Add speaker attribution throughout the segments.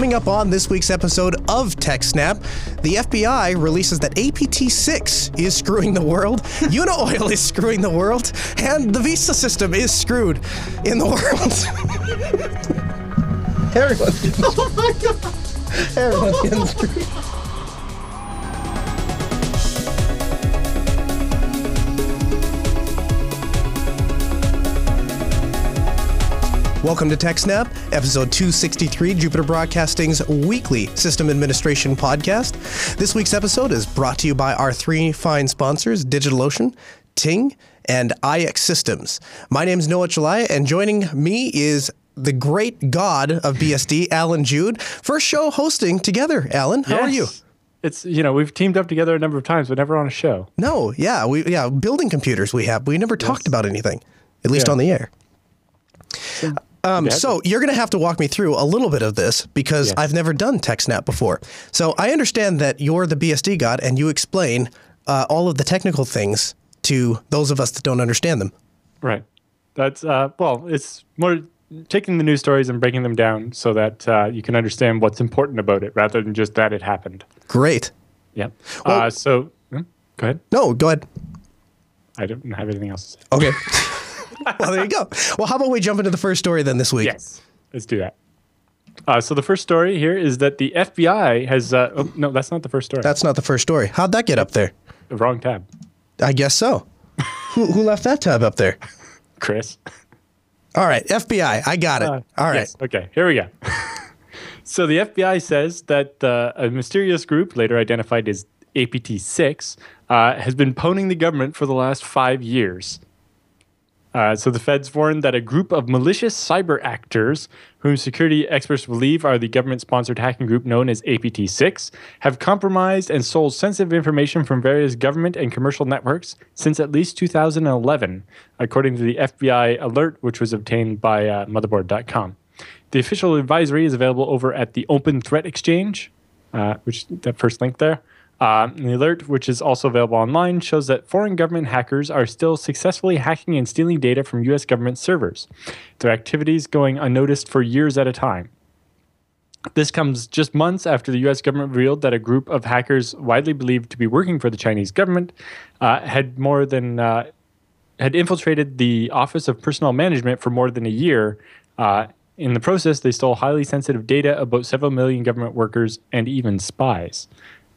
Speaker 1: Coming up on this week's episode of TechSnap, the FBI releases that APT6 is screwing the world, Unaoil is screwing the world, and the Visa system is screwed in the world. Everyone. Oh my god. Everyone's getting screwed. Welcome to TechSnap, episode 263, Jupiter Broadcasting's weekly system administration podcast. This week's episode is brought to you by our three fine sponsors, DigitalOcean, Ting, and iXsystems. My name is Noah Chelliah, and joining me is the great god of BSD, Alan Jude. First show hosting together, Alan. How are you?
Speaker 2: It's you know we've teamed up together a number of times, but never on a show.
Speaker 1: No, yeah, we yeah, building computers we have. We never talked about anything, at least
Speaker 2: Yeah.
Speaker 1: on the air. Um, so you're going to have to walk me through a little bit of this because
Speaker 2: Yes.
Speaker 1: I've never done TechSnap before. So I understand that you're the BSD god and you explain uh, all of the technical things to those of us that don't understand them.
Speaker 2: Right. That's uh, well, it's more taking the news stories and breaking them down so that uh, you can understand what's important about it, rather than just that it happened.
Speaker 1: Great.
Speaker 2: Yep.
Speaker 1: Well-
Speaker 2: uh, so hmm, go ahead.
Speaker 1: No, go ahead.
Speaker 2: I don't have anything else to say.
Speaker 1: Okay. well, there you go. Well, how about we jump into the first story then this week?
Speaker 2: Yes. Let's do that. Uh, so the first story here is that the FBI has. Uh, oh, no, that's not the first story.
Speaker 1: That's not the first story. How'd that get up there?
Speaker 2: the wrong tab.
Speaker 1: I guess so. who, who left that tab up there?
Speaker 2: Chris.
Speaker 1: All right, FBI. I got it.
Speaker 2: Uh,
Speaker 1: All right.
Speaker 2: yes, Okay, here we go. so the FBI says that uh, a mysterious group, later identified as APT6, uh, has been poning the government for the last five years. Uh, so the feds warned that a group of malicious cyber actors, whom security experts believe are the government-sponsored hacking group known as APT6, have compromised and sold sensitive information from various government and commercial networks since at least 2011, according to the FBI alert, which was obtained by uh, Motherboard.com. The official advisory is available over at the Open Threat Exchange, uh, which that first link there. Uh, the alert, which is also available online, shows that foreign government hackers are still successfully hacking and stealing data from U.S. government servers, their activities going unnoticed for years at a time. This comes just months after the U.S. government revealed that a group of hackers, widely believed to be working for the Chinese government, uh, had more than uh, had infiltrated the Office of Personnel Management for more than a year. Uh, in the process, they stole highly sensitive data about several million government workers and even spies,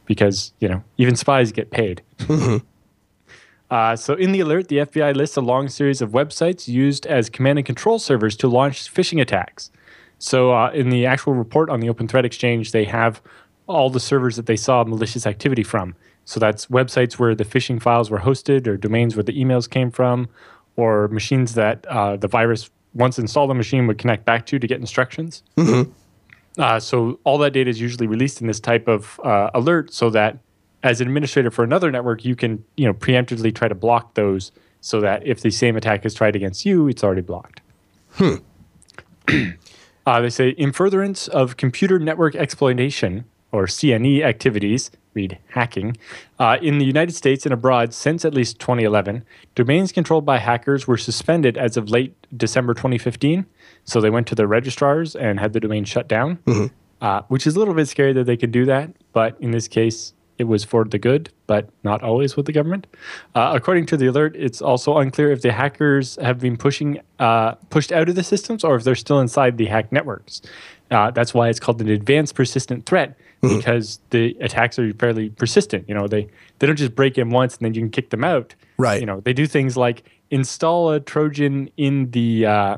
Speaker 2: because you know even spies get paid. Uh, so, in the alert, the FBI lists a long series of websites used as command and control servers to launch phishing attacks. So, uh, in the actual report on the Open Threat Exchange, they have all the servers that they saw malicious activity from. So, that's websites where the phishing files were hosted, or domains where the emails came from, or machines that uh, the virus, once installed on the machine, would connect back to to get instructions. Uh, so all that data is usually released in this type of uh, alert, so that as an administrator for another network, you can you know preemptively try to block those, so that if the same attack is tried against you, it's already blocked. uh, they say in furtherance of computer network exploitation or CNE activities, read hacking, uh, in the United States and abroad since at least 2011, domains controlled by hackers were suspended as of late December 2015. So they went to the registrars and had the domain shut down, uh, which is a little bit scary that they could do that. But in this case, it was for the good, but not always with the government. Uh, according to the alert, it's also unclear if the hackers have been pushing uh, pushed out of the systems or if they're still inside the hacked networks. Uh, that's why it's called an advanced persistent threat because the attacks are fairly persistent. You know, they they don't just break in once and then you can kick them out.
Speaker 1: Right.
Speaker 2: You know, they do things like install a Trojan in the uh,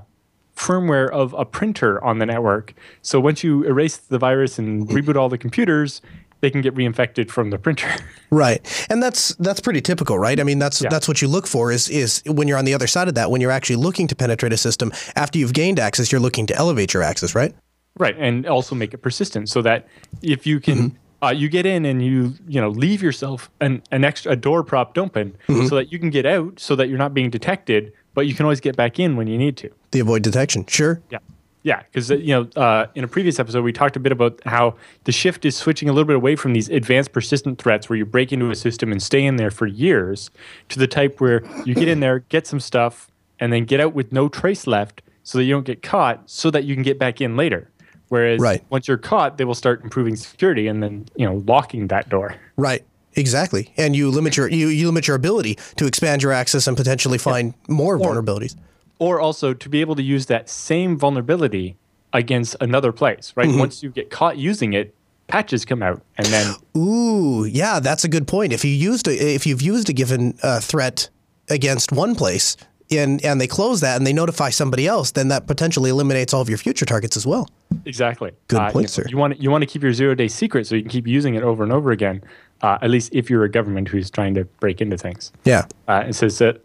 Speaker 2: firmware of a printer on the network. So once you erase the virus and reboot all the computers, they can get reinfected from the printer.
Speaker 1: Right. And that's that's pretty typical, right? I mean, that's
Speaker 2: Yeah.
Speaker 1: that's what you look for is is when you're on the other side of that, when you're actually looking to penetrate a system, after you've gained access, you're looking to elevate your access, right?
Speaker 2: right. And also make it persistent so that if you can uh, you get in and you you know leave yourself an, an extra a door propped open so that you can get out so that you're not being detected, but you can always get back in when you need to.
Speaker 1: The avoid detection. Sure.
Speaker 2: Yeah. Yeah, because you know, uh, in a previous episode, we talked a bit about how the shift is switching a little bit away from these advanced persistent threats, where you break into a system and stay in there for years, to the type where you get in there, get some stuff, and then get out with no trace left, so that you don't get caught, so that you can get back in later. Whereas
Speaker 1: Right.
Speaker 2: once you're caught, they will start improving security and then you know locking that door.
Speaker 1: Right. Exactly. And you limit your you, you limit your ability to expand your access and potentially find more vulnerabilities.
Speaker 2: Or also to be able to use that same vulnerability against another place, right?
Speaker 1: Mm-hmm.
Speaker 2: Once you get caught using it, patches come out, and then
Speaker 1: Ooh, yeah, that's a good point. If you used a, if you've used a given uh, threat against one place and and they close that and they notify somebody else, then that potentially eliminates all of your future targets as well.
Speaker 2: exactly
Speaker 1: Good
Speaker 2: Uh,
Speaker 1: point,
Speaker 2: you
Speaker 1: sir.
Speaker 2: You want you want to keep your zero day secret so you can keep using it over and over again. Uh, at least if you're a government who's trying to break into things.
Speaker 1: Yeah.
Speaker 2: Uh, it says that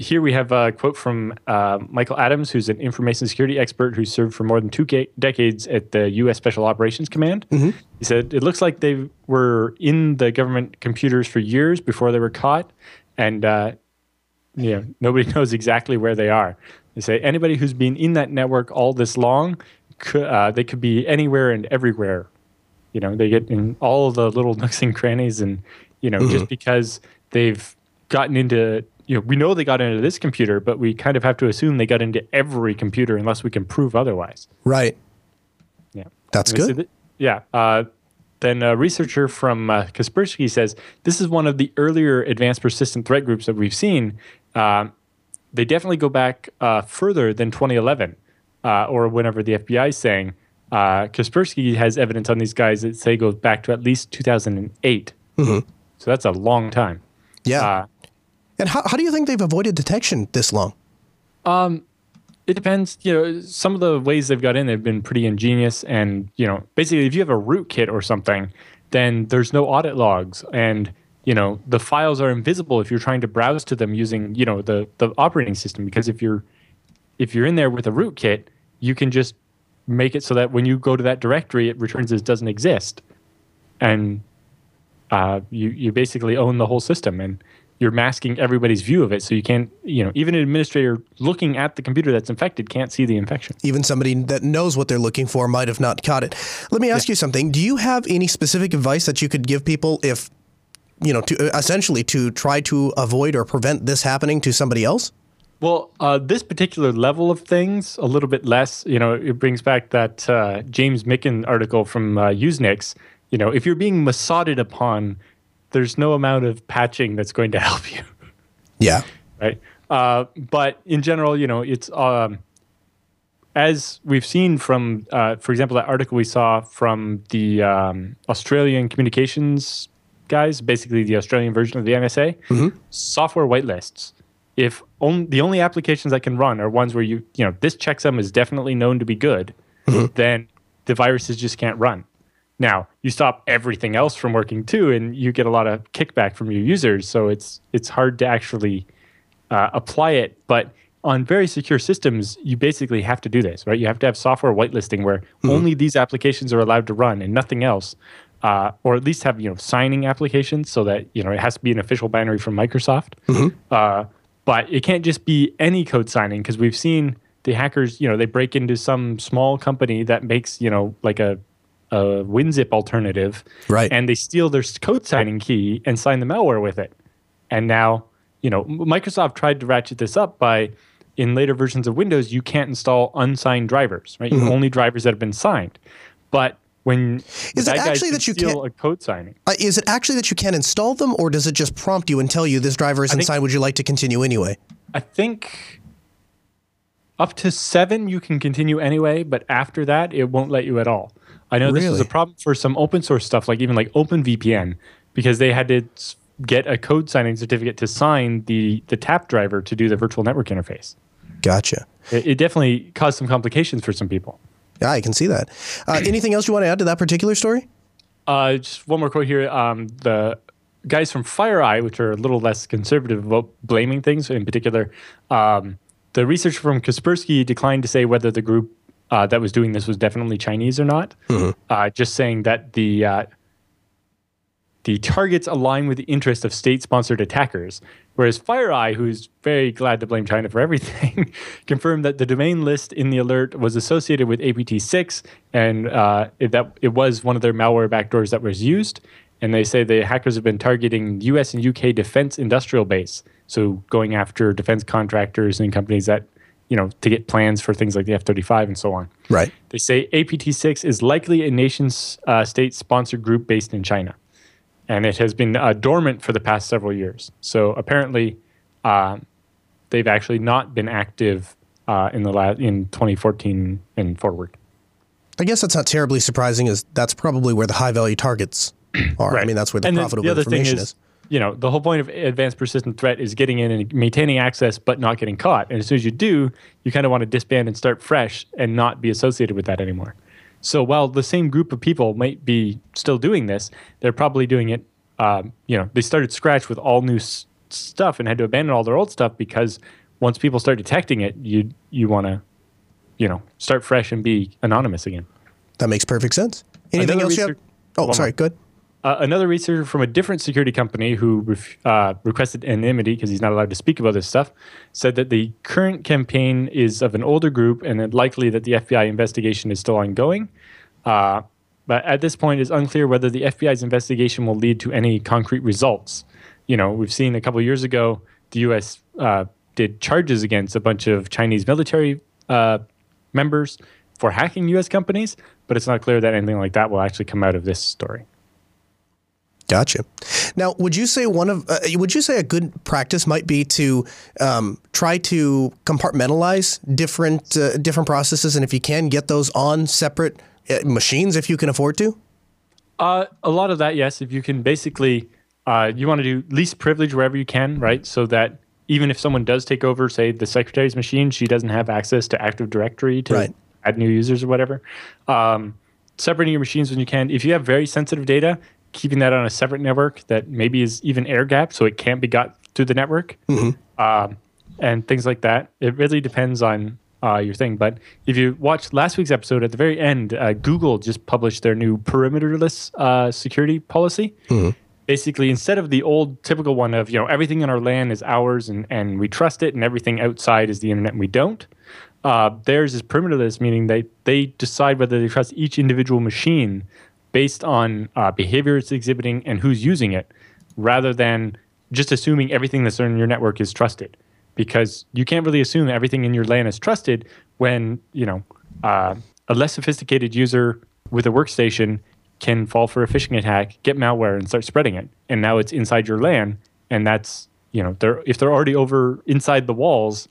Speaker 2: here we have a quote from uh, Michael Adams, who's an information security expert who served for more than two ga- decades at the U.S. Special Operations Command. He said, It looks like they were in the government computers for years before they were caught, and uh, you know, nobody knows exactly where they are. They say anybody who's been in that network all this long, could, uh, they could be anywhere and everywhere you know, they get in all the little nooks and crannies, and you know, just because they've gotten into, you know, we know they got into this computer, but we kind of have to assume they got into every computer unless we can prove otherwise.
Speaker 1: Right.
Speaker 2: Yeah,
Speaker 1: That's
Speaker 2: And they say
Speaker 1: good.
Speaker 2: that- yeah. Uh, then a researcher from uh, Kaspersky says this is one of the earlier advanced persistent threat groups that we've seen. Um, they definitely go back uh, further than 2011 uh, or whenever the FBI is saying. Uh, Kaspersky has evidence on these guys that say goes back to at least 2008. So that's a long time.
Speaker 1: Yeah. And how, how do you think they've avoided detection this long?
Speaker 2: it depends. You know, some of the ways they've got in they've been pretty ingenious, and you know, basically, if you have a rootkit or something, then there's no audit logs, and you know, the files are invisible if you're trying to browse to them using you know the the operating system. Because if you're if you're in there with a rootkit, you can just make it so that when you go to that directory, it returns as doesn't exist, and uh, you you basically own the whole system and you're masking everybody's view of it so you can't you know even an administrator looking at the computer that's infected can't see the infection
Speaker 1: Even somebody that knows what they're looking for might have not caught it. Let me ask you something. Do you have any specific advice that you could give people if, you know, to essentially to try to avoid or prevent this happening to somebody else?
Speaker 2: well uh, this particular level of things a little bit less you know it brings back that uh, james micken article from uh, usenix you know if you're being Mossad'ed upon there's no amount of patching that's going to help you
Speaker 1: Yeah.
Speaker 2: right? Uh, but in general, you know, it's um, as we've seen from, uh, for example, that article we saw from the um, Australian communications guys, basically the Australian version of the NSA, software whitelists. If on, the only applications that can run are ones where you, you know, this checksum is definitely known to be good, then the viruses just can't run. Now you stop everything else from working too, and you get a lot of kickback from your users. So it's it's hard to actually uh, apply it. But on very secure systems, you basically have to do this, right? You have to have software whitelisting where only these applications are allowed to run and nothing else, uh, or at least have you know signing applications so that you know it has to be an official binary from Microsoft. Uh, but it can't just be any code signing because we've seen the hackers, you know, they break into some small company that makes you know like a a WinZip alternative,
Speaker 1: Right.
Speaker 2: And they steal their code signing key and sign the malware with it. And now, you know, Microsoft tried to ratchet this up by in later versions of Windows, you can't install unsigned drivers, right? Only drivers that have been signed. But when
Speaker 1: Mm-hmm. Is it actually that you can't-
Speaker 2: a code signing,
Speaker 1: Uh, is it actually that you can't install them, or does it just prompt you and tell you this driver isn't
Speaker 2: think-
Speaker 1: signed? Would you like to continue anyway?
Speaker 2: I think up to seven you can continue anyway, but after that it won't let you at all. I know this was
Speaker 1: Really?
Speaker 2: a problem for some open source stuff, like even like OpenVPN, because they had to get a code signing certificate to sign the the tap driver to do the virtual network interface.
Speaker 1: Gotcha.
Speaker 2: It, it definitely caused some complications for some people.
Speaker 1: Yeah, I can see that. Uh, anything else you want to add to that particular story?
Speaker 2: Uh, just one more quote here. Um, the guys from FireEye, which are a little less conservative about blaming things, in particular, um, the researcher from Kaspersky declined to say whether the group uh, that was doing this was definitely Chinese or not. Uh, just saying that the uh, the targets align with the interest of state-sponsored attackers. Whereas FireEye, who's very glad to blame China for everything, confirmed that the domain list in the alert was associated with APT6 and uh, it, that it was one of their malware backdoors that was used. And they say the hackers have been targeting U.S. and U.K. defense industrial base, so going after defense contractors and companies that you know, to get plans for things like the F 35 and so on.
Speaker 1: Right.
Speaker 2: They say APT 6 is likely a nation uh, state sponsored group based in China. And it has been uh, dormant for the past several years. So apparently, uh, they've actually not been active uh, in the la- in 2014 and forward.
Speaker 1: I guess that's not terribly surprising, as that's probably where the high value targets are. I mean, that's where the
Speaker 2: And
Speaker 1: profitable
Speaker 2: the other
Speaker 1: information is.
Speaker 2: is, you know, the whole point of advanced persistent threat is getting in and maintaining access, but not getting caught. And as soon as you do, you kind of want to disband and start fresh and not be associated with that anymore. So while the same group of people might be still doing this, they're probably doing it. Um, you know, they started scratch with all new s- stuff and had to abandon all their old stuff because once people start detecting it, you you want to, you know, start fresh and be anonymous again.
Speaker 1: That makes perfect sense. Anything
Speaker 2: Another
Speaker 1: else you have?
Speaker 2: research-
Speaker 1: Oh,
Speaker 2: One
Speaker 1: sorry. Good.
Speaker 2: Uh, another researcher from a different security company who uh, requested anonymity because he's not allowed to speak about this stuff said that the current campaign is of an older group and that likely that the FBI investigation is still ongoing. Uh, but at this point, it's unclear whether the FBI's investigation will lead to any concrete results. You know, we've seen a couple years ago the U.S. Uh, did charges against a bunch of Chinese military uh, members for hacking U.S. companies, but it's not clear that anything like that will actually come out of this story.
Speaker 1: Gotcha. Now, would you say one of uh, would you say a good practice might be to um, try to compartmentalize different uh, different processes, and if you can, get those on separate uh, machines if you can afford to?
Speaker 2: Uh, a lot of that, yes. If you can basically, uh, you want to do least privilege wherever you can, right? So that even if someone does take over, say, the secretary's machine, she doesn't have access to Active Directory to
Speaker 1: Right.
Speaker 2: add new users or whatever. Um, separating your machines when you can. If you have very sensitive data, keeping that on a separate network that maybe is even air gapped so it can't be got through the network um, and things like that. It really depends on uh, your thing. But if you watch last week's episode, at the very end, uh, Google just published their new perimeterless uh, security policy. Basically, instead of the old typical one of you know everything in our land is ours and, and we trust it, and everything outside is the internet and we don't. Uh, theirs is perimeterless, meaning they they decide whether they trust each individual machine based on uh, behavior it's exhibiting and who's using it, rather than just assuming everything that's in your network is trusted. Because you can't really assume everything in your LAN is trusted when you know uh, a less sophisticated user with a workstation can fall for a phishing attack, get malware, and start spreading it. And now it's inside your LAN, and that's you know they're if they're already over inside the walls,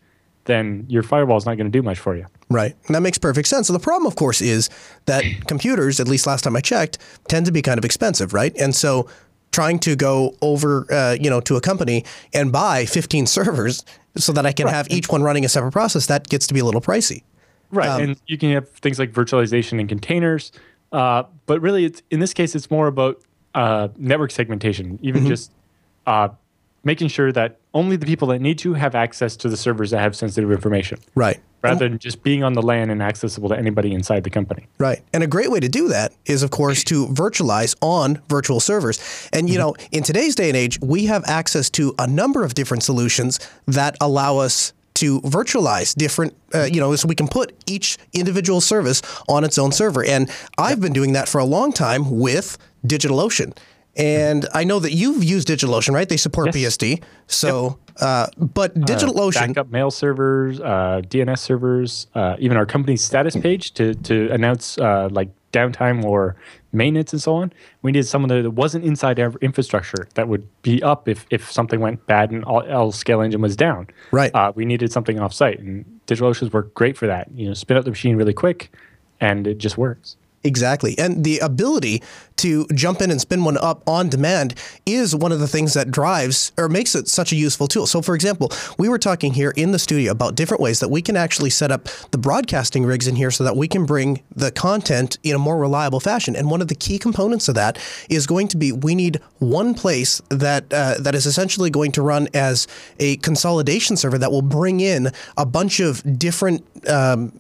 Speaker 2: then your firewall is not going to do much for you.
Speaker 1: Right. And that makes perfect sense. So the problem, of course, is that computers, at least last time I checked, tend to be kind of expensive, right? And so trying to go over, uh, you know, to a company and buy 15 servers so that I can have each one running a separate process, that gets to be a little pricey.
Speaker 2: Right,
Speaker 1: Um,
Speaker 2: and you can have things like virtualization and containers, uh, but really, it's in this case, it's more about uh, network segmentation. Even
Speaker 1: Mm-hmm.
Speaker 2: just uh, making sure that only the people that need to have access to the servers that have sensitive information,
Speaker 1: Right.
Speaker 2: rather than just being on the LAN and accessible to anybody inside the company.
Speaker 1: Right. And a great way to do that is, of course, to virtualize on virtual servers. And, you know, in today's day and age, we have access to a number of different solutions that allow us to virtualize different, uh, you know, so we can put each individual service on its own server. And I've been doing that for a long time with DigitalOcean. And I know that you've used DigitalOcean, right? They support
Speaker 2: Yes.
Speaker 1: BSD. So, uh, but DigitalOcean,
Speaker 2: backup mail servers, uh, DNS servers, uh, even our company's status page to to announce uh, like downtime or maintenance and so on. We needed someone that wasn't inside our infrastructure that would be up if if something went bad and all, all ScaleEngine was down.
Speaker 1: Right.
Speaker 2: Uh, we needed something offsite, and DigitalOcean's work great for that. You know, spin up the machine really quick, and it just works.
Speaker 1: Exactly. And the ability to jump in and spin one up on demand is one of the things that drives or makes it such a useful tool. So, for example, we were talking here in the studio about different ways that we can actually set up the broadcasting rigs in here so that we can bring the content in a more reliable fashion. And one of the key components of that is going to be we need one place that uh, that is essentially going to run as a consolidation server that will bring in a bunch of different. Um,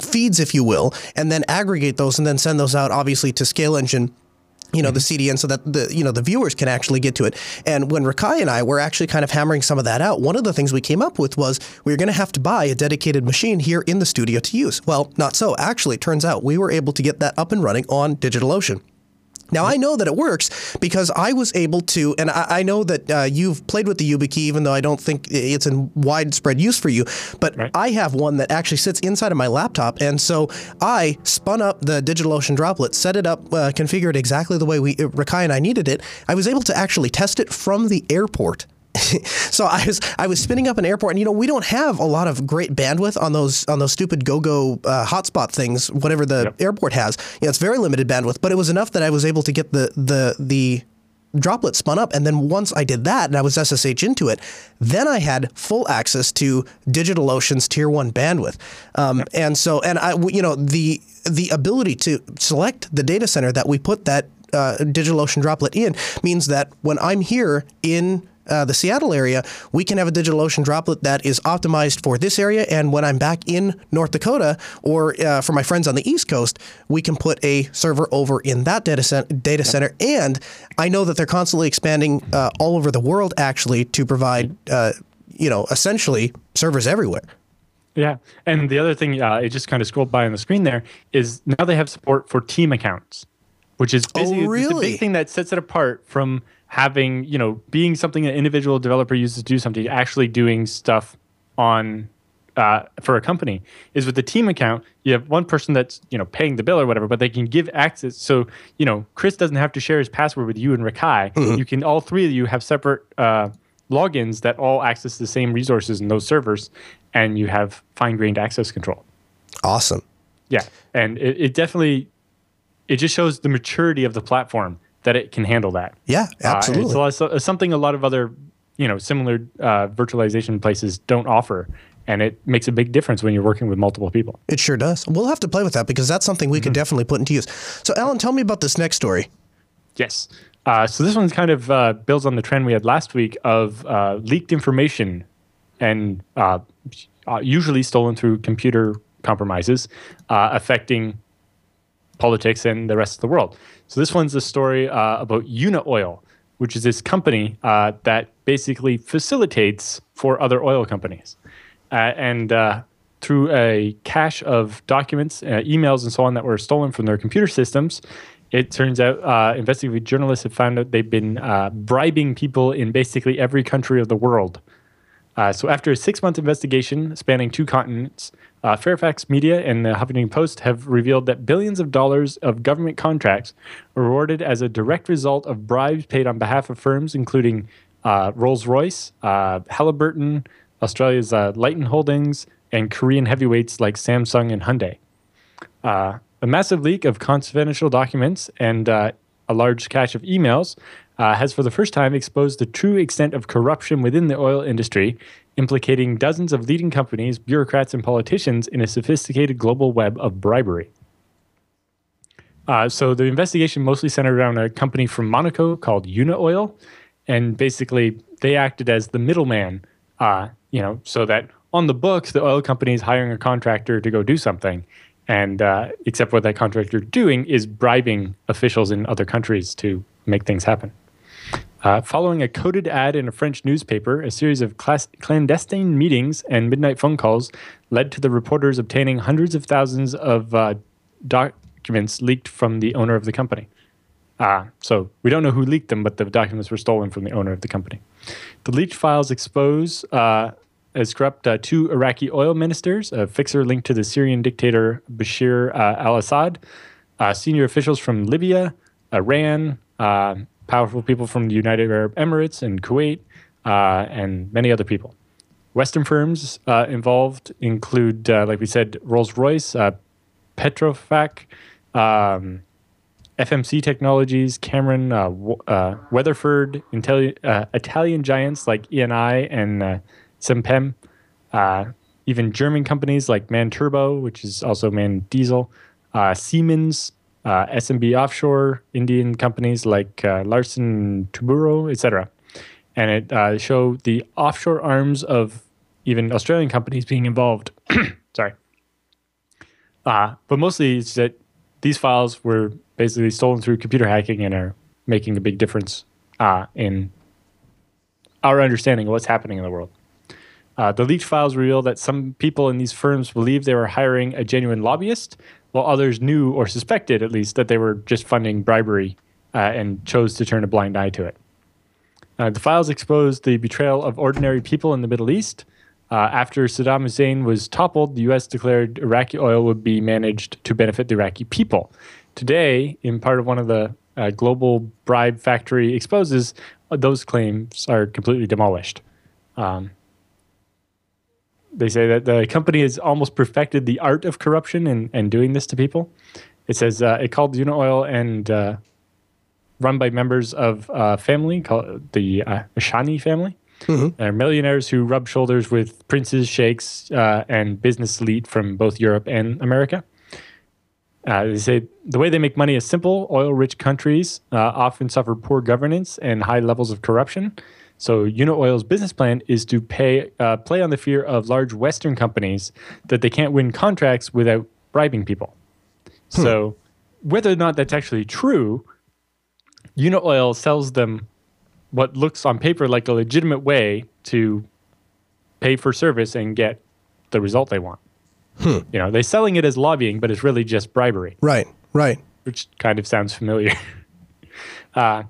Speaker 1: feeds, if you will, and then aggregate those and then send those out, obviously, to ScaleEngine. You know the mm-hmm. CDN, so that the you know the viewers can actually get to it. And when Rikai and I were actually kind of hammering some of that out, one of the things we came up with was we were going to have to buy a dedicated machine here in the studio to use. Well, not so. Actually, it turns out we were able to get that up and running on DigitalOcean. Now I know that it works because I was able to, and I, I know that uh, you've played with the YubiKey, even though I don't think it's in widespread use for you. But
Speaker 2: Right.
Speaker 1: I have one that actually sits inside of my laptop, and so I spun up the DigitalOcean droplet, set it up, uh, configured exactly the way we Rikai and I needed it. I was able to actually test it from the airport. so I was I was spinning up an airport, and you know we don't have a lot of great bandwidth on those on those stupid GoGo uh, hotspot things, whatever the
Speaker 2: Yep.
Speaker 1: airport has. You know, it's very limited bandwidth, but it was enough that I was able to get the the the droplet spun up, and then once I did that and I was SSH into it, then I had full access to DigitalOcean's Tier One bandwidth, um, and so and I you know the the ability to select the data center that we put that uh, DigitalOcean droplet in means that when I'm here in uh, the Seattle area, we can have a DigitalOcean droplet that is optimized for this area. And when I'm back in North Dakota or uh, for my friends on the East Coast, we can put a server over in that data, cent- data center. And I know that they're constantly expanding uh, all over the world actually to provide, uh, you know, essentially servers everywhere.
Speaker 2: Yeah, and the other thing, uh, it just kind of scrolled by on the screen there, is now they have support for team accounts, which is basically the
Speaker 1: really?
Speaker 2: big thing that sets it apart from having, you know, being something an individual developer uses to do something, actually doing stuff on uh, for a company. Is with the team account, you have one person that's you know paying the bill or whatever, but they can give access. So you know, Chris doesn't have to share his password with you and Rikai. You can all three of you have separate. Uh, logins that all access the same resources in those servers and you have fine-grained access control
Speaker 1: Awesome.
Speaker 2: yeah and it, it definitely it just shows the maturity of the platform that it can handle that
Speaker 1: Yeah,
Speaker 2: Uh,
Speaker 1: absolutely.
Speaker 2: it's a so- something a lot of other you know similar uh, virtualization places don't offer and it makes a big difference when you're working with multiple people
Speaker 1: it sure does. We'll have to play with that because that's something we could definitely put into use. So, Alan, tell me about this next story.
Speaker 2: Yes. Uh, so this one kind of uh, builds on the trend we had last week of uh, leaked information and uh, uh, usually stolen through computer compromises uh, affecting politics and the rest of the world. So this one's a story uh, about Unaoil, which is this company uh, that basically facilitates for other oil companies. Uh, and uh, through a cache of documents, uh, emails, and so on that were stolen from their computer systems, it turns out uh, investigative journalists have found out they've been bribing people in basically every country of the world. So, after a six month investigation spanning two continents, uh, Fairfax Media and the Huffington Post have revealed that billions of dollars of government contracts were awarded as a direct result of bribes paid on behalf of firms including uh, Rolls Royce, uh, Halliburton, Australia's uh, Holdings, and Korean heavyweights like Samsung and Hyundai. Uh, a massive leak of confidential documents and uh, a large cache of emails uh, has for the first time exposed the true extent of corruption within the oil industry, implicating dozens of leading companies, bureaucrats, and politicians in a sophisticated global web of bribery. Uh, so the investigation mostly centered around a company from Monaco called Unaoil, and basically they acted as the middleman. Uh, you know, so that on the books the oil company is hiring a contractor to go do something, and uh, except what that contractor doing is bribing officials in other countries to make things happen. Uh, following a coded ad in a French newspaper, a series of class- clandestine meetings and midnight phone calls led to the reporters obtaining hundreds of thousands of uh, documents leaked from the owner of the company. Uh, so we don't know who leaked them, but the documents were stolen from the owner of the company. The leaked files expose uh, as corrupt uh, two Iraqi oil ministers, a fixer linked to the Syrian dictator Bashir uh, al Assad, uh, senior officials from Libya, Iran, uh, powerful people from the United Arab Emirates and Kuwait, uh, and many other people. Western firms uh, involved include, uh, like we said, Rolls Royce, uh, Petrofac, um, FMC Technologies, Cameron, uh, uh, Weatherford, Intelli- Italian giants like ENI and Saipem, uh, even German companies like Man Turbo, which is also Man Diesel, Siemens, uh, SMB Offshore, Indian companies like uh, Larsen Toubro, etc. And it uh, showed the offshore arms of even Australian companies being involved. Sorry. Uh, but mostly it's that these files were basically stolen through computer hacking and are making a big difference uh, in our understanding of what's happening in the world. Uh, the leaked files reveal that some people in these firms believe they were hiring a genuine lobbyist, while others knew or suspected, at least, that they were just funding bribery uh, and chose to turn a blind eye to it. Uh, the files exposed the betrayal of ordinary people in the Middle East. Uh, after Saddam Hussein was toppled, the U.S. declared Iraqi oil would be managed to benefit the Iraqi people. Today, in part of one of the uh, global bribe factory exposes, uh, those claims are completely demolished. Um, they say that the company has almost perfected the art of corruption and, and doing this to people. It says uh, it called Unaoil and uh, run by members of a family called the uh, Ahsani family. Mm-hmm. They're millionaires who rub shoulders with princes, sheikhs, uh, and business elite from both Europe and America. Uh, they say the way they make money is simple. Oil rich countries uh, often suffer poor governance and high levels of corruption. So, Unaoil's business plan is to pay, uh, play on the fear of large Western companies that they can't win contracts without bribing people. Hmm. So, whether or not that's actually true, Unaoil sells them what looks on paper like a legitimate way to pay for service and get the result they want. Hmm. You know, they're selling it as lobbying, but it's really just bribery.
Speaker 1: Right, right.
Speaker 2: Which kind of sounds familiar. uh,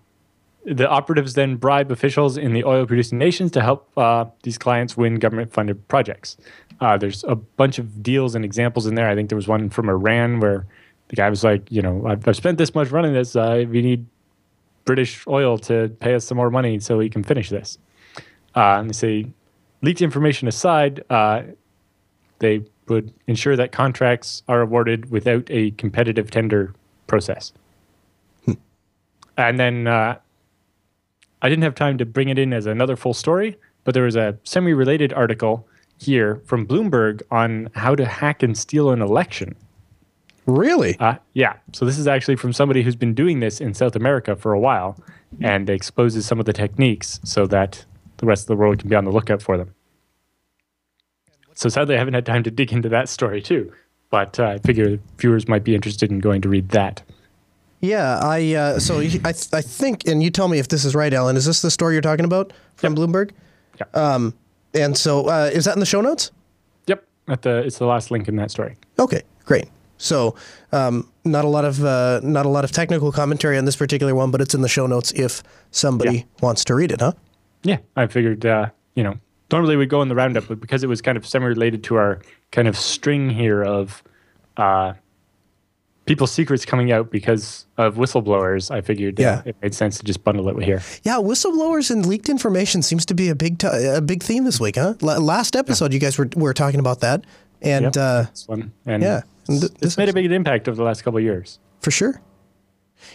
Speaker 2: the operatives then bribe officials in the oil producing nations to help uh, these clients win government funded projects. Uh, there's a bunch of deals and examples in there. I think there was one from Iran where the guy was like, you know, I've, I've spent this much running this. Uh, we need British oil to pay us some more money so we can finish this. Uh, and they say, leaked information aside, uh, they would ensure that contracts are awarded without a competitive tender process. Hmm. and then uh, I didn't have time to bring it in as another full story, but there was a semi related article here from Bloomberg on how to hack and steal an election.
Speaker 1: Really?
Speaker 2: Uh, yeah. So this is actually from somebody who's been doing this in South America for a while and exposes some of the techniques so that the rest of the world can be on the lookout for them. So sadly, I haven't had time to dig into that story too, but uh, I figure viewers might be interested in going to read that.
Speaker 1: Yeah, I uh, so I th- I think, and you tell me if this is right, Alan. Is this the story you're talking about from yep. Bloomberg?
Speaker 2: Yeah.
Speaker 1: Um, and so uh, is that in the show notes?
Speaker 2: Yep. At the it's the last link in that story.
Speaker 1: Okay, great. So um, not a lot of uh, not a lot of technical commentary on this particular one, but it's in the show notes if somebody yeah. wants to read it, huh?
Speaker 2: Yeah, I figured uh, you know normally we'd go in the roundup, but because it was kind of semi related to our kind of string here of uh, people's secrets coming out because of whistleblowers, I figured yeah. it made sense to just bundle it here.
Speaker 1: Yeah, whistleblowers and leaked information seems to be a big t- a big theme this week, huh? L- last episode, yeah. you guys were were talking about that, and yep, uh,
Speaker 2: this one, and yeah, it's, th- it's made a big impact over the last couple of years
Speaker 1: for sure.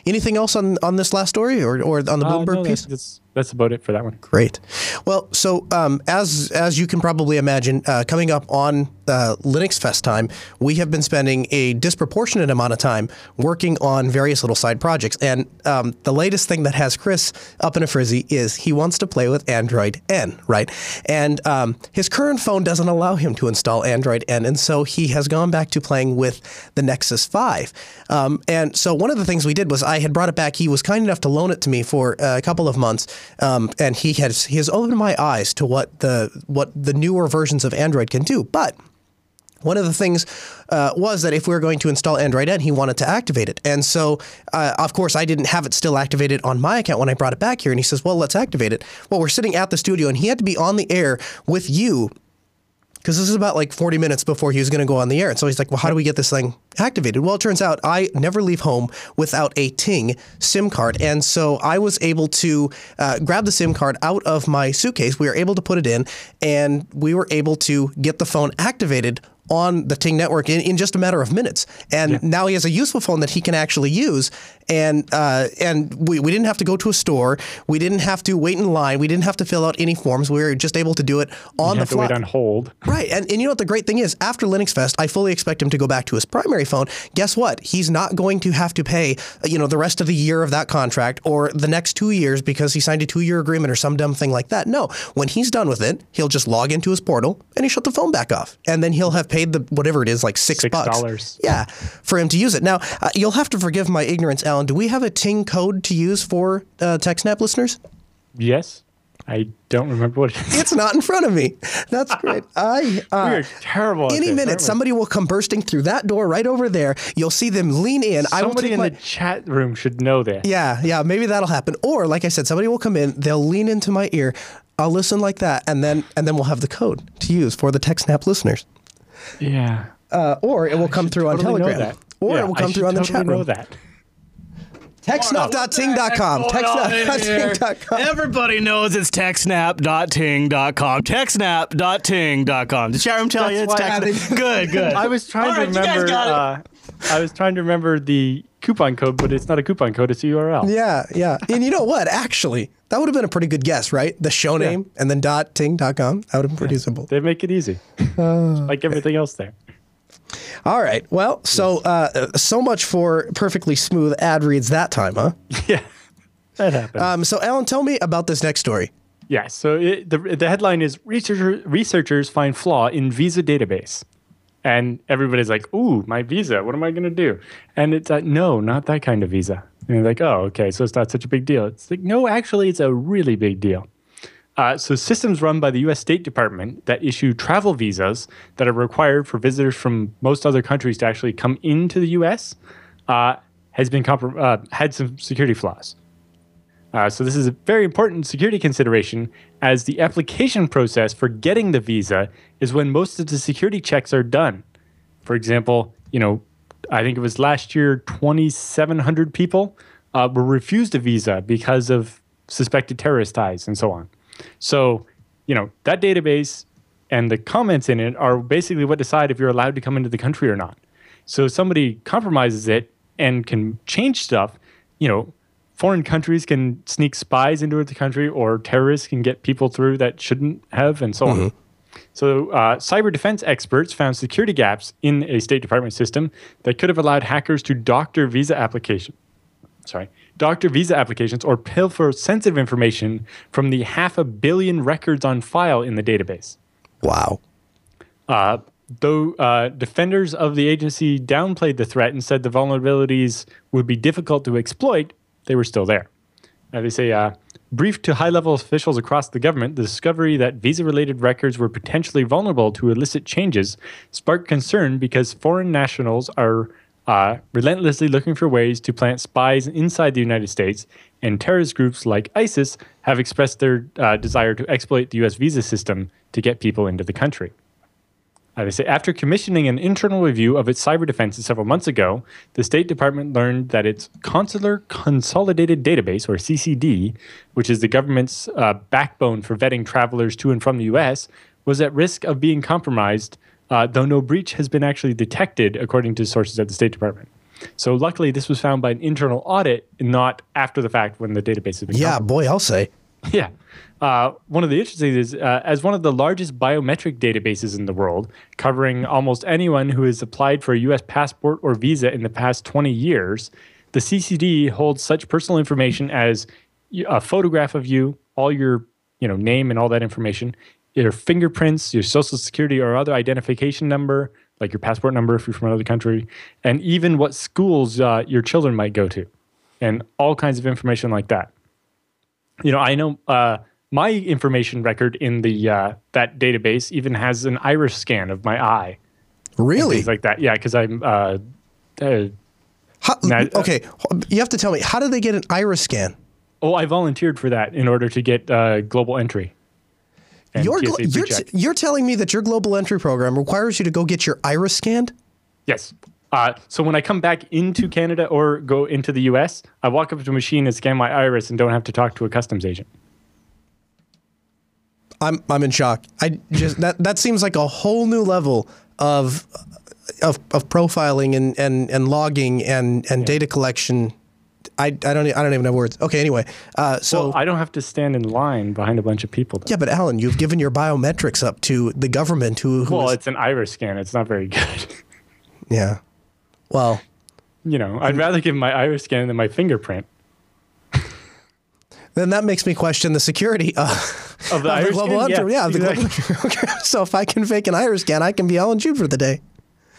Speaker 1: Anything else on, on this last story or, or on the uh, Bloomberg uh, no, piece?
Speaker 2: That's, that's about it for that one.
Speaker 1: Great. Well, so um, as as you can probably imagine, uh, coming up on uh, Linux Fest time, we have been spending a disproportionate amount of time working on various little side projects. And um, the latest thing that has Chris up in a frizzy is he wants to play with Android N, right? And um, his current phone doesn't allow him to install Android N, and so he has gone back to playing with the Nexus 5. Um, and so one of the things we did was I had brought it back. He was kind enough to loan it to me for a couple of months um, and he has he has opened my eyes to what the what the newer versions of Android can do. But one of the things uh, was that if we were going to install Android N, he wanted to activate it. And so, uh, of course, I didn't have it still activated on my account when I brought it back here. And he says, Well, let's activate it. Well, we're sitting at the studio, and he had to be on the air with you because this is about like 40 minutes before he was going to go on the air. And so he's like, well, how do we get this thing activated? Well, it turns out I never leave home without a Ting SIM card. And so I was able to uh, grab the SIM card out of my suitcase. We were able to put it in and we were able to get the phone activated on the Ting network in, in just a matter of minutes. And yeah. now he has a useful phone that he can actually use. And uh, and we, we didn't have to go to a store. We didn't have to wait in line. We didn't have to fill out any forms. We were just able to do it on
Speaker 2: you
Speaker 1: the fly.
Speaker 2: wait on hold.
Speaker 1: Right. And, and you know what the great thing is? After Linux Fest, I fully expect him to go back to his primary phone. Guess what? He's not going to have to pay you know the rest of the year of that contract or the next two years because he signed a two year agreement or some dumb thing like that. No. When he's done with it, he'll just log into his portal and he shut the phone back off. And then he'll have paid the whatever it is, like six,
Speaker 2: six
Speaker 1: bucks.
Speaker 2: Dollars.
Speaker 1: Yeah, for him to use it. Now, uh, you'll have to forgive my ignorance, Alan. Do we have a Ting code to use for uh, TechSnap listeners?
Speaker 2: Yes. I don't remember what it is.
Speaker 1: It's not in front of me. That's great. I uh,
Speaker 2: we are terrible.
Speaker 1: any
Speaker 2: this,
Speaker 1: minute somebody will come bursting through that door right over there. You'll see them lean in. I will
Speaker 2: Somebody
Speaker 1: take
Speaker 2: in
Speaker 1: my,
Speaker 2: the chat room should know that.
Speaker 1: Yeah, yeah, maybe that'll happen. Or like I said, somebody will come in, they'll lean into my ear. I'll listen like that and then and then we'll have the code to use for the TechSnap listeners.
Speaker 2: Yeah.
Speaker 1: Uh, or it will come through on
Speaker 2: Totally know
Speaker 1: Telegram. Or
Speaker 2: Yeah,
Speaker 1: it will come through on the chat
Speaker 2: know
Speaker 1: room.
Speaker 2: that.
Speaker 1: Techsnap.ting.com. Techsnap.ting.com.
Speaker 3: Everybody knows it's techsnap.ting.com. Techsnap.ting.com. The chat room tell you it's
Speaker 2: That's
Speaker 3: techsnap. Good, good.
Speaker 2: I was trying
Speaker 3: All right,
Speaker 2: to
Speaker 3: you guys
Speaker 2: remember.
Speaker 3: got it.
Speaker 2: Uh, I was trying to remember the coupon code, but it's not a coupon code; it's a URL.
Speaker 1: Yeah, yeah. And you know what? Actually, that would have been a pretty good guess, right? The show name and then dot ting.com. That would have been pretty simple.
Speaker 2: They make it easy,
Speaker 1: Uh.
Speaker 2: like everything else there.
Speaker 1: All right. Well, so uh, so much for perfectly smooth ad reads that time, huh?
Speaker 2: Yeah, that happened.
Speaker 1: Um, so, Alan, tell me about this next story.
Speaker 2: Yeah. So it, the the headline is researcher, researchers find flaw in visa database, and everybody's like, "Ooh, my visa. What am I going to do?" And it's like, "No, not that kind of visa." And you're like, "Oh, okay. So it's not such a big deal." It's like, "No, actually, it's a really big deal." Uh, so systems run by the U.S. State Department that issue travel visas that are required for visitors from most other countries to actually come into the U.S. Uh, has been uh, had some security flaws. Uh, so this is a very important security consideration as the application process for getting the visa is when most of the security checks are done. For example, you know, I think it was last year, 2,700 people uh, were refused a visa because of suspected terrorist ties and so on. So, you know, that database and the comments in it are basically what decide if you're allowed to come into the country or not. So, if somebody compromises it and can change stuff, you know, foreign countries can sneak spies into the country or terrorists can get people through that shouldn't have and so on. So, uh, cyber defense experts found security gaps in a State Department system that could have allowed hackers to doctor visa application. Sorry, doctor visa applications or pilfer sensitive information from the half a billion records on file in the database.
Speaker 1: Wow.
Speaker 2: Uh, though uh, defenders of the agency downplayed the threat and said the vulnerabilities would be difficult to exploit, they were still there. Uh, they say, uh, briefed to high level officials across the government, the discovery that visa related records were potentially vulnerable to illicit changes sparked concern because foreign nationals are relentlessly looking for ways to plant spies inside the United States, and terrorist groups like ISIS have expressed their uh, desire to exploit the U.S. visa system to get people into the country. Uh, they say after commissioning an internal review of its cyber defenses several months ago, the State Department learned that its Consular Consolidated Database, or CCD, which is the government's uh, backbone for vetting travelers to and from the U.S., was at risk of being compromised, uh, though no breach has been actually detected, according to sources at the State Department. So luckily, this was found by an internal audit, not after the fact when the database has been
Speaker 1: Yeah, boy, I'll say.
Speaker 2: Yeah. Uh, one of the interesting is uh, as one of the largest biometric databases in the world, covering almost anyone who has applied for a U.S. passport or visa in the past 20 years, the CCD holds such personal information as a photograph of you, all your you know name and all that information, your fingerprints, your social security or other identification number, like your passport number if you're from another country, and even what schools uh, your children might go to, and all kinds of information like that you know, I know uh, my information record in the uh, that database even has an iris scan of my eye,
Speaker 1: Really?
Speaker 2: things like that. Yeah, because I'm. Uh, uh,
Speaker 1: How,
Speaker 2: uh,
Speaker 1: okay, you have to tell me, how do they get an iris scan?
Speaker 2: oh, I volunteered for that in order to get uh, global entry. And
Speaker 1: You're, gl- you're, t- you're telling me that your global entry program requires you to go get your iris scanned?
Speaker 2: yes. Uh, so when I come back into Canada or go into the U.S., I walk up to a machine and scan my iris and don't have to talk to a customs agent.
Speaker 1: I'm I'm in shock. I just that that seems like a whole new level of of, of profiling and, and, and logging and, and data collection. I, I don't I don't even have words. Okay, anyway. Uh, so
Speaker 2: Well, I don't have to stand in line behind a bunch of people. Though.
Speaker 1: yeah, but Alan, you've given your biometrics up to the government who, who
Speaker 2: Well,
Speaker 1: is-
Speaker 2: it's an iris scan. It's not very good.
Speaker 1: yeah. Well,
Speaker 2: you know, I'd rather give my iris scan than my fingerprint.
Speaker 1: then that makes me question the security uh,
Speaker 2: Of the
Speaker 1: of
Speaker 2: iris
Speaker 1: global
Speaker 2: scan?
Speaker 1: Yeah, the
Speaker 2: exactly.
Speaker 1: global entry. so if I can fake an iris scan, I can be Alan Jude for the day.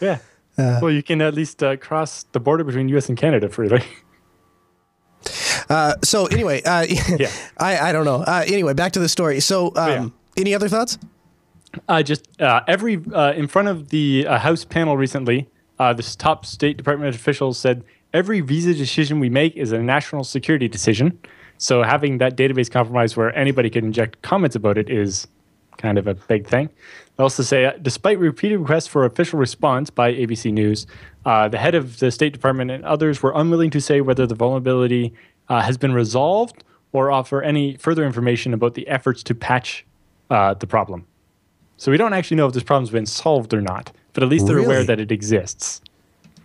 Speaker 2: Yeah. well, you can at least uh, cross the border between U.S. and Canada freely.
Speaker 1: Uh, so anyway, uh,
Speaker 2: Yeah.
Speaker 1: I, I don't know. Uh, anyway, back to the story. So, um,
Speaker 2: yeah.
Speaker 1: any other thoughts?
Speaker 2: Uh, just uh, every uh, in front of the uh, House panel recently, uh, this top State Department officials said every visa decision we make is a national security decision. So having that database compromised where anybody can inject comments about it is kind of a big thing. They also say, uh, despite repeated requests for official response by ABC News, uh, the head of the State Department and others were unwilling to say whether the vulnerability uh, has been resolved or offer any further information about the efforts to patch uh, the problem. So we don't actually know if this problem's been solved or not, but at least they're aware that it exists.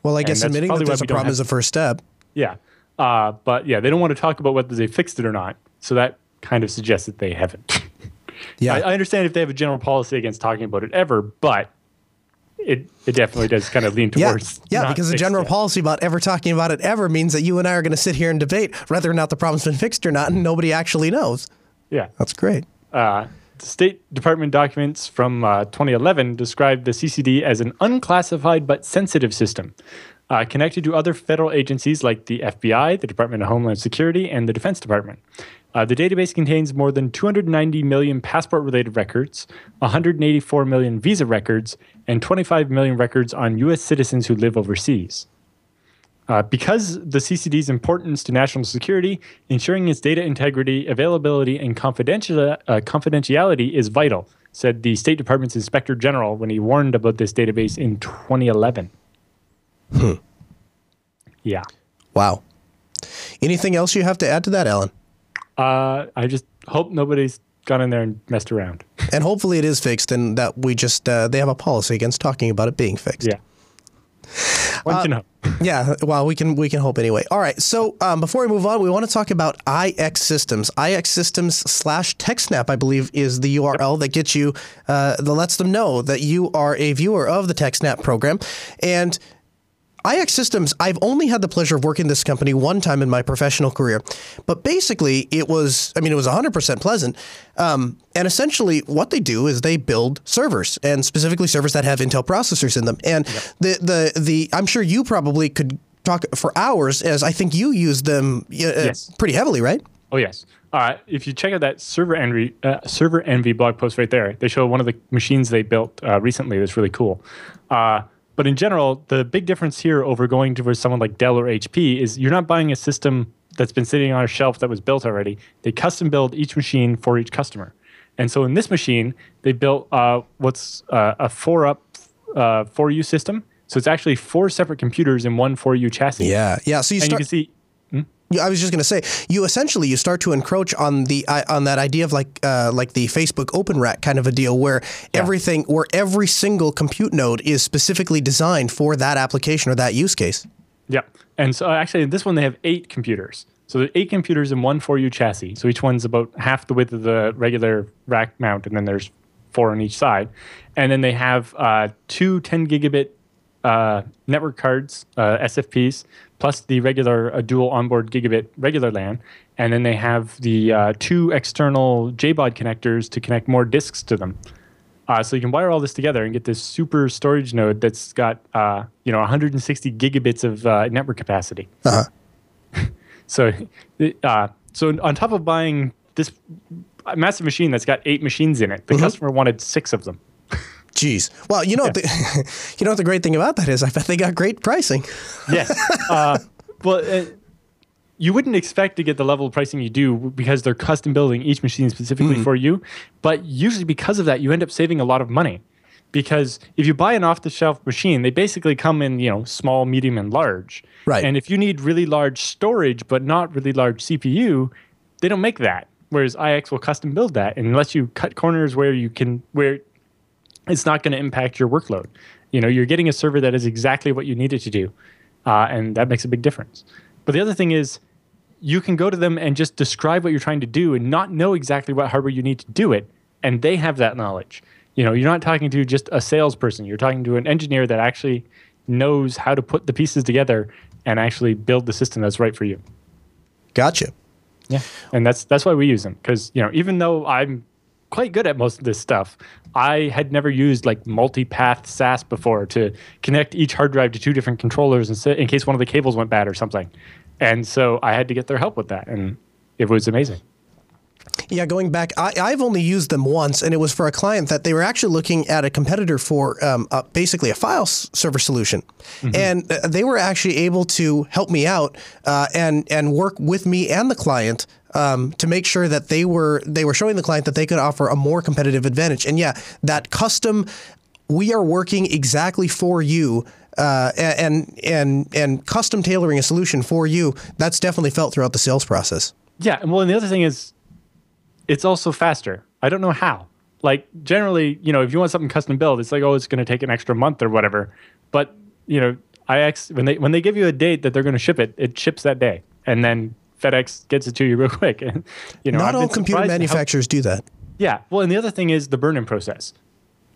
Speaker 1: Well, I guess admitting that there's a problem is a first step.
Speaker 2: Yeah. Uh, but yeah, they don't want to talk about whether they fixed it or not. So that kind of suggests that they haven't.
Speaker 1: Yeah.
Speaker 2: I, I understand if they have a general policy against talking about it ever, but it, it definitely does kind of lean towards.
Speaker 1: yeah,
Speaker 2: not
Speaker 1: because the general
Speaker 2: yet.
Speaker 1: policy about ever talking about it ever means that you and I are going to sit here and debate whether or not the problem's been fixed or not, and nobody actually knows.
Speaker 2: Yeah.
Speaker 1: That's great.
Speaker 2: Uh, the State Department documents from uh, 2011 described the CCD as an unclassified but sensitive system. Uh, connected to other federal agencies like the FBI, the Department of Homeland Security, and the Defense Department. Uh, the database contains more than 290 million passport related records, 184 million visa records, and 25 million records on U.S. citizens who live overseas. Uh, because the CCD's importance to national security, ensuring its data integrity, availability, and confidential, uh, confidentiality is vital, said the State Department's Inspector General when he warned about this database in 2011. Hmm. Yeah.
Speaker 1: Wow. Anything else you have to add to that, Allan?
Speaker 2: Uh, I just hope nobody's gone in there and messed around.
Speaker 1: And hopefully it is fixed, and that we just uh, they have a policy against talking about it being fixed.
Speaker 2: Yeah. One can hope.
Speaker 1: Yeah, well, we can we can hope anyway. All right, so um, before we move on, we want to talk about iXsystems. IX Systems slash TechSnap, I believe, is the URL that gets you uh, that lets them know that you are a viewer of the TechSnap program, and. iXsystems, I've only had the pleasure of working this company one time in my professional career, but basically it was, I mean, it was 100% pleasant. Um, and essentially, what they do is they build servers, and specifically servers that have Intel processors in them. And the, the, the, I'm sure you probably could talk for hours, as I think you use them uh,
Speaker 2: Yes.
Speaker 1: pretty heavily, right?
Speaker 2: Oh yes. Uh, if you check out that server envy uh, server envy blog post right there, they show one of the machines they built uh, recently. That's really cool. But in general, the big difference here over going to someone like Dell or HP is you're not buying a system that's been sitting on a shelf that was built already. They custom build each machine for each customer. And so in this machine, they built uh, what's uh, a four up uh, 4U system. So it's actually four separate computers in one 4U chassis.
Speaker 1: Yeah, yeah. So you
Speaker 2: And you can see
Speaker 1: I was just going to say, you essentially you start to encroach on the uh, on that idea of like uh, like the Facebook Open Rack kind of a deal, where everything, where every single compute node is specifically designed for that application or that use case.
Speaker 2: Yeah. And so actually, in this one, they have eight computers. So there are eight computers in one 4U chassis. So each one's about half the width of the regular rack mount, and then there's four on each side. And then they have uh, two 10 gigabit uh, network cards, uh, SFPs, plus the regular uh, dual onboard gigabit regular LAN. And then they have the uh, two external JBOD connectors to connect more disks to them. Uh, so you can wire all this together and get this super storage node that's got uh, you know 160 gigabits of uh, network capacity.
Speaker 1: Uh-huh.
Speaker 2: so, uh, so on top of buying this massive machine that's got eight machines in it,
Speaker 1: Mm-hmm.
Speaker 2: the customer wanted six of them.
Speaker 1: Jeez. Well, you know what the, you know what the great thing about that is? I bet they got great pricing.
Speaker 2: Yes. uh, well, uh, you wouldn't expect to get the level of pricing you do because they're custom building each machine specifically
Speaker 1: Mm-hmm.
Speaker 2: for you. But usually, because of that, you end up saving a lot of money. Because if you buy an off-the-shelf machine, they basically come in, you know, small, medium, and large.
Speaker 1: Right.
Speaker 2: And if you need really large storage but not really large CPU, they don't make that. Whereas IX will custom build that, and unless you cut corners where you can, where it's not going to impact your workload. You know, you're getting a server that is exactly what you need it to do, uh, and that makes a big difference. But the other thing is, you can go to them and just describe what you're trying to do and not know exactly what hardware you need to do it, and they have that knowledge. You know, you're not talking to just a salesperson. You're talking to an engineer that actually knows how to put the pieces together and actually build the system that's right for you.
Speaker 1: Gotcha.
Speaker 2: Yeah, and that's that's why we use them because you know even though I'm quite good at most of this stuff. I had never used like multi-path SAS before to connect each hard drive to two different controllers in, in case one of the cables went bad or something. And so I had to get their help with that, and it was amazing.
Speaker 1: Yeah, going back, I, I've only used them once, and it was for a client that they were actually looking at a competitor for um, uh, basically a file server solution, and uh, they were actually able to help me out uh, and and work with me and the client um, to make sure that they were they were showing the client that they could offer a more competitive advantage. And yeah, that custom, we are working exactly for you. Uh, and and and custom tailoring a solution for you. That's definitely felt throughout the sales process.
Speaker 2: Yeah, well, and the other thing is, it's also faster. I don't know how. Like generally, you know, if you want something custom built, it's like, oh, it's going to take an extra month or whatever. But you know, IX when they when they give you a date that they're going to ship it, it ships that day, and then FedEx gets it to you real quick. And you know,
Speaker 1: Not
Speaker 2: I've
Speaker 1: all computer
Speaker 2: at how-
Speaker 1: manufacturers do that.
Speaker 2: yeah. Well, and the other thing is the burn-in process.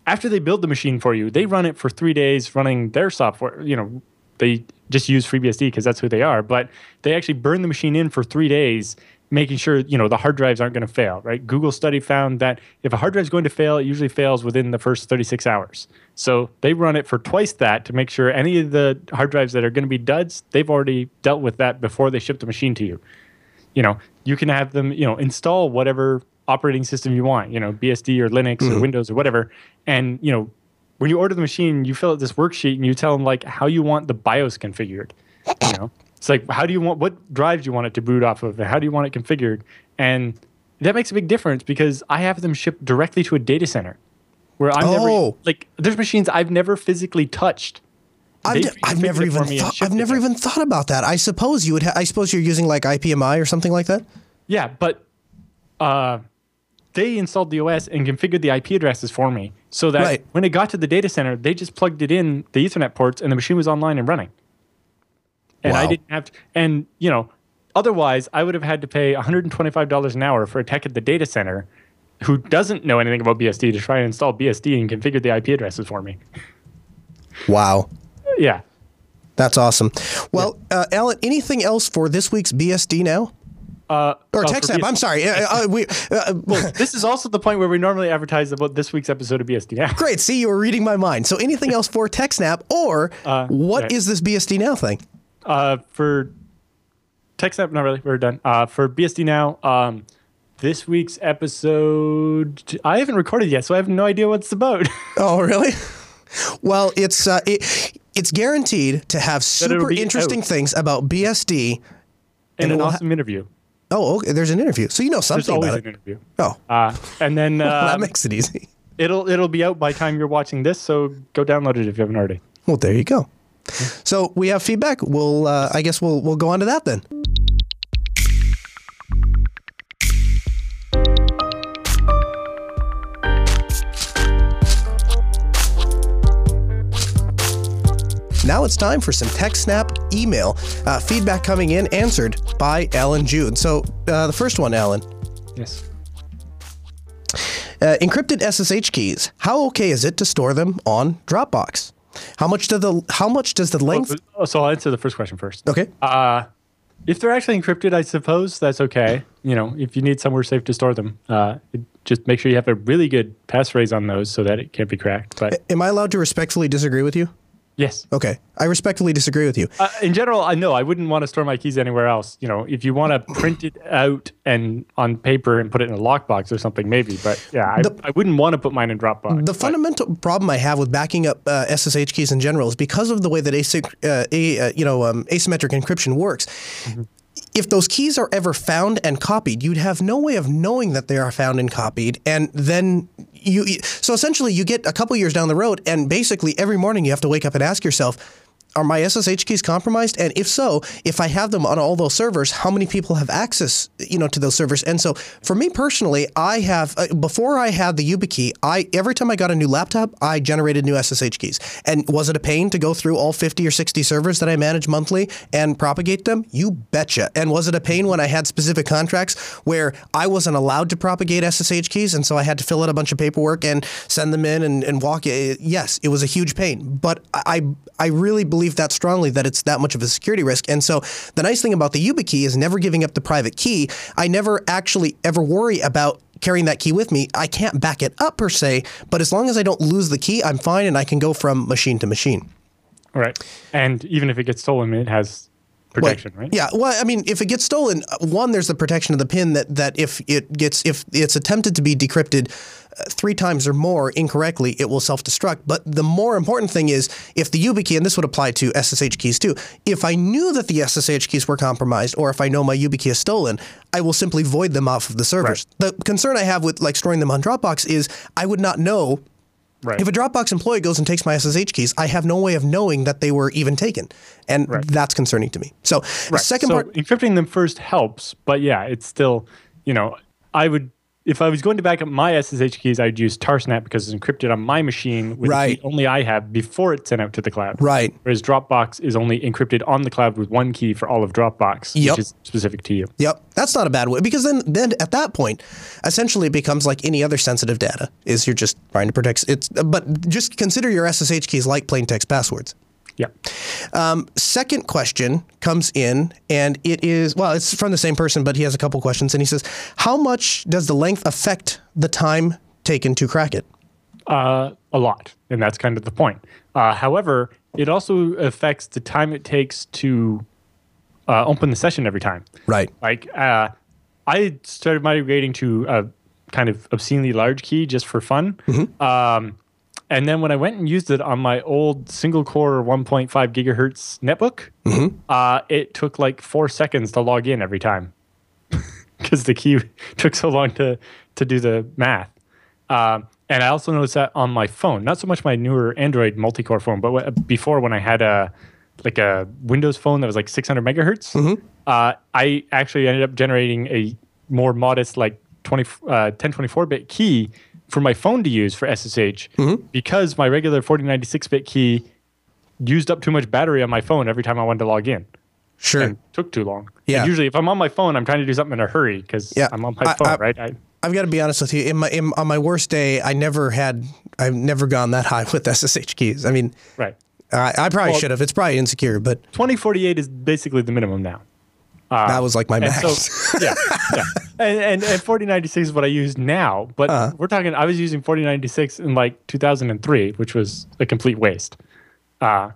Speaker 2: After they build the machine for you, they run it for three days running their software. You know, they just use FreeBSD because that's who they are. But they actually burn the machine in for three days, making sure you know the hard drives aren't going to fail. Right? Google study found that if a hard drive is going to fail, it usually fails within the first 36 hours. So they run it for twice that to make sure any of the hard drives that are going to be duds, they've already dealt with that before they ship the machine to you you know, you can have them, you know, install whatever operating system you want, you know, BSD or Linux or mm-hmm. Windows or whatever. And, you know, when you order the machine, you fill out this worksheet and you tell them like how you want the BIOS configured. You know, it's like, how do you want, what drive do you want it to boot off of? And how do you want it configured? And that makes a big difference because I have them shipped directly to a data center where I'm
Speaker 1: Oh.
Speaker 2: never, like, there's machines I've never physically touched.
Speaker 1: I've, ne- I've never even thought. I've never even thought about that. I suppose you would. Ha- I suppose you're using like IPMI or something like that.
Speaker 2: Yeah, but uh, they installed the OS and configured the IP addresses for me so that
Speaker 1: Right.
Speaker 2: when it got to the data center, they just plugged it in the Ethernet ports and the machine was online and running. And I didn't have to, and you know, otherwise I would have had to pay $125 an hour for a tech at the data center who doesn't know anything about BSD to try and install BSD and configure the IP addresses for me.
Speaker 1: Wow,
Speaker 2: Yeah.
Speaker 1: that's awesome. Well, uh, Allan, anything else for this week's BSD now
Speaker 2: Uh,
Speaker 1: or
Speaker 2: oh,
Speaker 1: TechSnap? I'm sorry. Uh, uh, we, uh,
Speaker 2: This is also the point where we normally advertise about this week's episode of BSD now.
Speaker 1: great. See, you were reading my mind. So, anything else for TechSnap or what is
Speaker 2: right.
Speaker 1: this BSD now thing?
Speaker 2: Uh, for TechSnap, not really. We're done. Uh, for BSD now, um, this week's episode I haven't recorded yet, so I have no idea what it's about.
Speaker 1: Oh, really? Well, it's uh, it, it's guaranteed to have super interesting
Speaker 2: out.
Speaker 1: things about BSD.
Speaker 2: and
Speaker 1: it
Speaker 2: an
Speaker 1: will ha-
Speaker 2: awesome interview.
Speaker 1: Oh, okay, there's an interview, so you know something There's
Speaker 2: always
Speaker 1: about
Speaker 2: an interview.
Speaker 1: Oh,
Speaker 2: Uh, and then
Speaker 1: well,
Speaker 2: uh,
Speaker 1: that makes it easy.
Speaker 2: it'll it'll be out by the time you're watching this, so go download it if you haven't already.
Speaker 1: Well, there you go. So we have feedback. We'll, uh, I guess we'll we'll go on to that then. Now it's time for some TechSnap email uh, feedback coming in, answered by Allan Jude. So uh, the first one, Allan,
Speaker 2: Yes.
Speaker 1: uh, encrypted SSH keys. How okay is it to store them on Dropbox? How much do the how much does the length?
Speaker 2: Oh, so I'll answer the first question first.
Speaker 1: Okay.
Speaker 2: Uh, if they're actually encrypted, I suppose that's okay. You know, if you need somewhere safe to store them, uh, it- just make sure you have a really good passphrase on those so that it can't be cracked. But
Speaker 1: Am I allowed to respectfully disagree with you?
Speaker 2: Yes,
Speaker 1: Okay, I respectfully disagree with you.
Speaker 2: uh, in general, I know I wouldn't want to store my keys anywhere else. You know, if you want to print it out and on paper and put it in a lockbox or something, maybe. But yeah, I,
Speaker 1: The-
Speaker 2: I wouldn't want to put mine in Dropbox.
Speaker 1: The
Speaker 2: but-
Speaker 1: fundamental problem I have with backing up uh, SSH keys in general is because of the way that async, uh, a, uh, you know um, asymmetric encryption works. If those keys are ever found and copied, you'd have no way of knowing that they are found and copied, and then you. So essentially, you get a couple years down the road, and basically every morning you have to wake up and ask yourself. Are my SSH keys compromised? And if so, if I have them on all those servers, how many people have access, you know, to those servers? And so, for me personally, I have uh, before I had the YubiKey, I every time I got a new laptop, I generated new SSH keys. And was it a pain to go through all 50 or 60 servers that I manage monthly and propagate them? You betcha. And was it a pain when I had specific contracts where I wasn't allowed to propagate SSH keys, and so I had to fill out a bunch of paperwork and send them in and, and walk it? Yes, it was a huge pain, but I I really believe that strongly that it's that much of a security risk. And so the nice thing about the YubiKey is never giving up the private key. I never actually ever worry about carrying that key with me, I can't back it up per se. But as long as I don't lose the key, I'm fine and I can go from machine to machine.
Speaker 2: Right. And even if it gets stolen, it has protection,
Speaker 1: Well,
Speaker 2: right?
Speaker 1: Yeah. Well, I mean, if it gets stolen, uh, one, there's the protection of the pin that that if it gets if it's attempted to be decrypted uh, three times or more incorrectly, it will self-destruct. But the more important thing is if the YubiKey, and this would apply to SSH keys too. If I knew that the SSH keys were compromised, or if I know my YubiKey is stolen, I will simply void them off of the servers. The concern I have with like storing them on Dropbox is I would not know
Speaker 2: Right.
Speaker 1: if a Dropbox employee goes and takes my SSH keys, I have no way of knowing that they were even taken, and that's concerning to me. So, the
Speaker 2: Right.
Speaker 1: second
Speaker 2: so
Speaker 1: part,
Speaker 2: encrypting them first helps, but yeah, it's still, you know, I would if I was going to back up my SSH keys, I'd use Tarsnap because it's encrypted on my machine with
Speaker 1: Right.
Speaker 2: the key only I have before it's sent out to the cloud.
Speaker 1: Right.
Speaker 2: Whereas Dropbox is only encrypted on the cloud with one key for all of Dropbox,
Speaker 1: Yep.
Speaker 2: which is specific to you.
Speaker 1: Yep, that's not a bad way because then, then at that point, essentially it becomes like any other sensitive data. Is you're just trying to protect it's. But just consider your SSH keys like plain text passwords.
Speaker 2: Yeah.
Speaker 1: Second question comes in, and it is well, it's from the same person, but he has a couple questions, and he says, "How much does the length affect the time taken to crack it?"
Speaker 2: uh, a lot, and that's kind of the point. Uh, however, it also affects the time it takes to uh, open the session every time.
Speaker 1: Right.
Speaker 2: Like, uh, I started migrating to a kind of obscenely large key just for fun. Um, and then when I went and used it on my old single core 1.5 gigahertz netbook, uh, it took like four seconds to log in every time. Because the key took so long to to do the math. Um, and I also noticed that on my phone, not so much my newer Android multi-core phone, but wh- before when I had a like a Windows phone that was like 600 megahertz, uh, I actually ended up generating a more modest like 20 uh, 1024 bit key for my phone to use for SSH mm-hmm. because my regular 4096 bit key used up too much battery on my phone every time I wanted to log in
Speaker 1: Sure.
Speaker 2: and took too long.
Speaker 1: Yeah.
Speaker 2: And usually, if I'm on my phone, I'm trying to do something in a hurry because
Speaker 1: Yeah.
Speaker 2: I'm on my
Speaker 1: I-
Speaker 2: phone,
Speaker 1: I-
Speaker 2: right? I,
Speaker 1: I've got to be honest with you. In my in, on my worst day, I never had. I've never gone that high with SSH keys. I mean,
Speaker 2: right.
Speaker 1: I, I probably
Speaker 2: Well-
Speaker 1: should have. It's probably insecure, but
Speaker 2: 2048 is basically the minimum now.
Speaker 1: That was like my max.
Speaker 2: so, yeah, yeah. And, and, and 4096 is what I use now. But
Speaker 1: Uh-huh.
Speaker 2: we're talking, I was using 4096 in like 2003, which was a complete waste. Uh,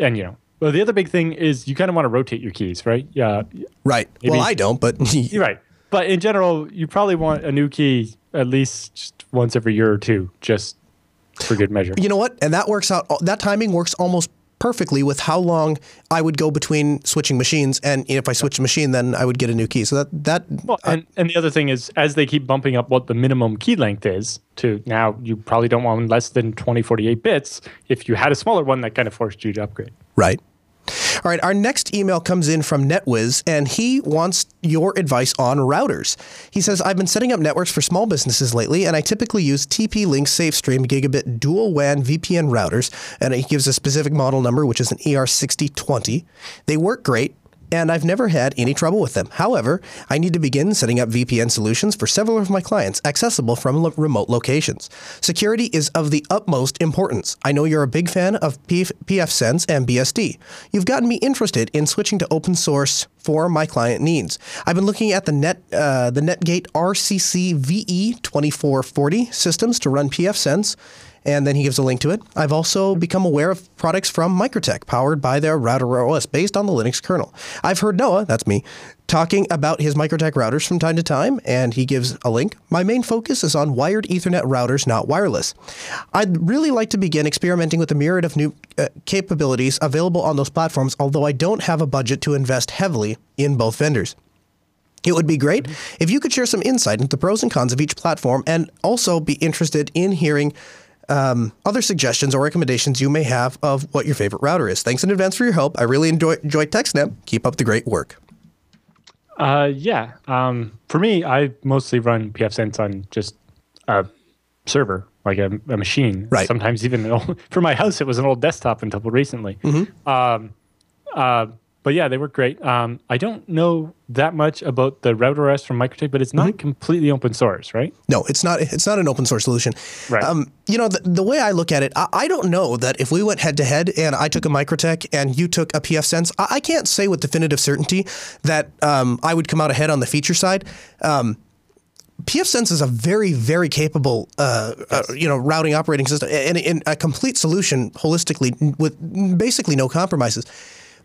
Speaker 2: and, you know, well, the other big thing is you kind of want to rotate your keys, right? Yeah,
Speaker 1: right.
Speaker 2: Maybe-
Speaker 1: Well, I don't, but
Speaker 2: you're right. But in general, you probably want a new key at least once every year or two, just for good measure.
Speaker 1: you know what? And that works out. That timing works almost perfectly with how long I would go between switching machines. And if I switch a machine, then I would get a new key. So that that
Speaker 2: Well, and, and the other thing is, as they keep bumping up what the minimum key length is to now, you probably don't want less than 2048 bits. If you had a smaller one, that kind of forced you to upgrade.
Speaker 1: Right. All right, our next email comes in from NetWiz, and he wants your advice on routers. He says, I've been setting up networks for small businesses lately, and I typically use TP Link SafeStream Gigabit Dual WAN VPN routers, and he gives a specific model number, which is an ER6020. They work great, and I've never had any trouble with them. However, I need to begin setting up VPN solutions for several of my clients accessible from lo- remote locations. Security is of the utmost importance. I know you're a big fan of PF- pfSense and BSD. You've gotten me interested in switching to open source for my client needs. I've been looking at the net uh, the NetGate RCC VE 2440 systems to run pfSense and then he gives a link to it. I've also become aware of products from MikroTik powered by their RouterOS based on the Linux kernel. I've heard Noah, that's me, talking about his MikroTik routers from time to time, and he gives a link. My main focus is on wired Ethernet routers, not wireless. I'd really like to begin experimenting with the myriad of new uh, capabilities available on those platforms, although I don't have a budget to invest heavily in both vendors. It would be great if you could share some insight into the pros and cons of each platform and also be interested in hearing um, other suggestions or recommendations you may have of what your favorite router is. Thanks in advance for your help. I really enjoy, enjoy TechSnap. Keep up the great work.
Speaker 2: Uh, yeah. Um, for me, I mostly run pfSense on just a server, like a, a machine.
Speaker 1: Right.
Speaker 2: Sometimes even old, for my house, it was an old desktop until recently. Um, uh, but yeah, they work great. Um, I don't know that much about the RouterOS from MikroTik, but it's not completely open source, right?
Speaker 1: No, it's not. It's not an open source solution.
Speaker 2: Right.
Speaker 1: Um, you know, the, the way I look at it, I, I don't know that if we went head to head and I took a MikroTik and you took a pfSense, I, I can't say with definitive certainty that um, I would come out ahead on the feature side. Um, pfSense is a very, very capable, uh, uh, you know, routing operating system and, and a complete solution holistically with basically no compromises.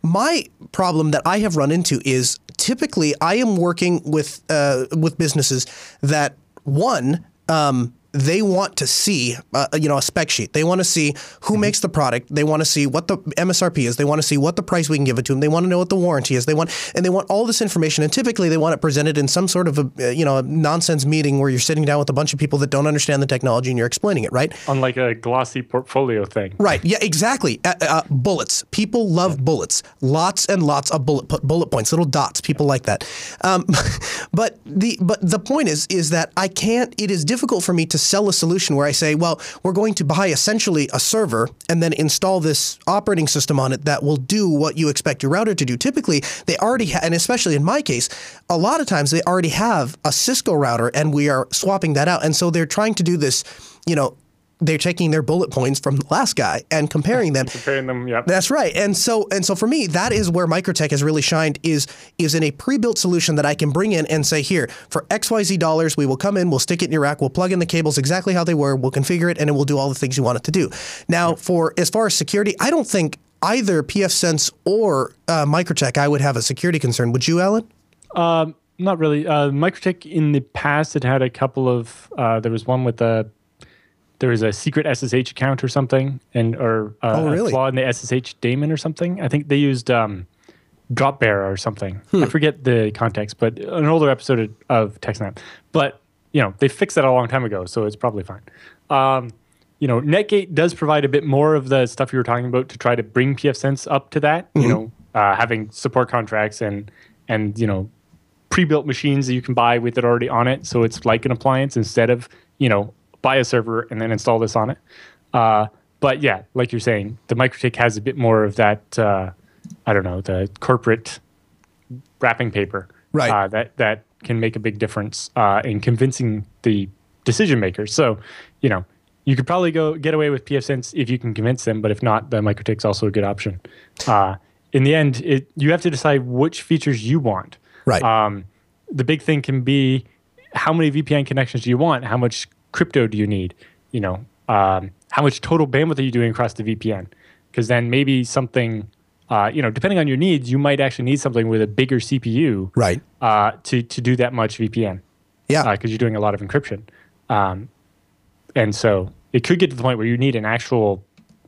Speaker 1: My problem that I have run into is typically I am working with uh, with businesses that one. Um, they want to see, uh, you know, a spec sheet. They want to see who makes the product. They want to see what the MSRP is. They want to see what the price we can give it to them. They want to know what the warranty is. They want, and they want all this information. And typically, they want it presented in some sort of a, uh, you know, a nonsense meeting where you're sitting down with a bunch of people that don't understand the technology and you're explaining it, right?
Speaker 2: Unlike a glossy portfolio thing.
Speaker 1: Right. Yeah. Exactly. Uh, uh, bullets. People love bullets. Lots and lots of bullet bullet points, little dots. People like that. Um, but the but the point is is that I can't. It is difficult for me to sell a solution where I say, well, we're going to buy essentially a server and then install this operating system on it that will do what you expect your router to do. Typically, they already ha- and especially in my case, a lot of times they already have a Cisco router and we are swapping that out. And so they're trying to do this, you know, they're taking their bullet points from the last guy and comparing them.
Speaker 2: comparing them, yeah.
Speaker 1: That's right. And so and so for me, that is where MikroTik has really shined is is in a pre-built solution that I can bring in and say, here, for XYZ dollars, we will come in, we'll stick it in your rack, we'll plug in the cables exactly how they were, we'll configure it, and it will do all the things you want it to do. Now, for as far as security, I don't think either pfSense or uh, MikroTik I would have a security concern. Would you, Allan?
Speaker 2: Um, not really. Uh, MikroTik in the past had had a couple of. Uh, there was one with a. There was a secret SSH account or something, and or uh,
Speaker 1: Oh, really?
Speaker 2: a flaw in the SSH daemon or something. I think they used um, Dropbearer or something.
Speaker 1: Hmm.
Speaker 2: I forget the context, but an older episode of, of TechSnap. But you know they fixed that a long time ago, so it's probably fine. Um, you know, Netgate does provide a bit more of the stuff you were talking about to try to bring pfSense up to that.
Speaker 1: Mm-hmm.
Speaker 2: You know, uh, having support contracts and and you know pre-built machines that you can buy with it already on it, so it's like an appliance instead of you know buy a server and then install this on it. Uh, but yeah, like you're saying, the MikroTik has a bit more of that. Uh, I don't know the corporate wrapping paper,
Speaker 1: Right.
Speaker 2: Uh, that that can make a big difference uh, in convincing the decision makers. So, you know, you could probably go get away with pfSense if you can convince them, but if not, the MikroTik's also a good option. Uh, in the end, it, you have to decide which features you want.
Speaker 1: Right.
Speaker 2: Um, the big thing can be how many VPN connections do you want? How much crypto do you need? You know, um, how much total bandwidth are you doing across the VPN? Because then maybe something, uh, you know, depending on your needs, you might actually need something with a bigger CPU
Speaker 1: right.
Speaker 2: uh, to to do that much VPN
Speaker 1: Yeah.
Speaker 2: because you're doing a lot of encryption, um, and so it could get to the point where you need an actual,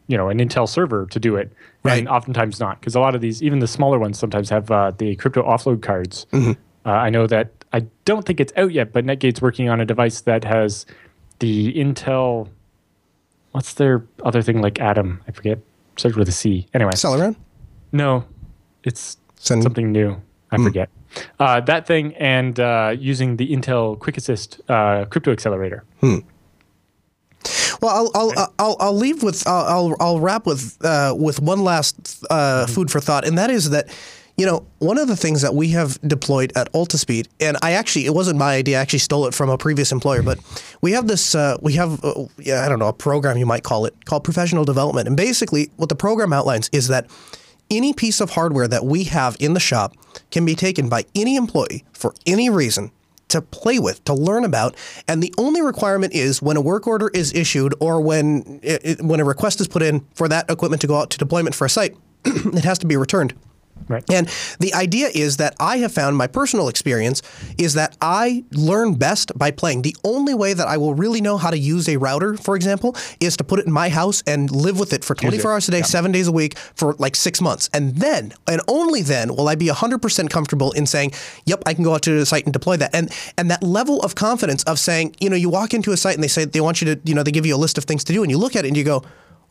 Speaker 2: you know, an Intel server to do it,
Speaker 1: Right.
Speaker 2: and oftentimes not because a lot of these, even the smaller ones, sometimes have uh, the crypto offload cards.
Speaker 1: Mm-hmm.
Speaker 2: Uh, I know that I don't think it's out yet, but Netgate's working on a device that has the Intel. What's their other thing like Atom? I forget. Starts with a C. Anyway,
Speaker 1: Celeron?
Speaker 2: no, it's
Speaker 1: Send-
Speaker 2: something new. I forget. Uh, that thing and uh, using the Intel Quick Assist uh, crypto accelerator. Hmm.
Speaker 1: Well, I'll I'll I'll, I'll leave with I'll I'll, I'll wrap with uh, with one last uh, food for thought, and that is that. You know, one of the things that we have deployed at Altispeed, and I actually, it wasn't my idea. I actually stole it from a previous employer, but we have this, uh, we have, uh, yeah, I don't know, a program you might call it, called professional development. And basically, what the program outlines is that any piece of hardware that we have in the shop can be taken by any employee for any reason to play with, to learn about, and the only requirement is when a work order is issued or when it- when a request is put in for that equipment to go out to deployment for a site, it has to be returned.
Speaker 2: Right.
Speaker 1: And the idea is that I have found my personal experience is that I learn best by playing. The only way that I will really know how to use a router, for example, is to put it in my house and live with it for 24 hours a day, seven days a week for like six months. And then, and only then, will I be 100% comfortable in saying, yep, I can go out to the site and deploy that. And, and that level of confidence of saying, you know, you walk into a site and they say they want you to, you know, they give you a list of things to do and you look at it and you go,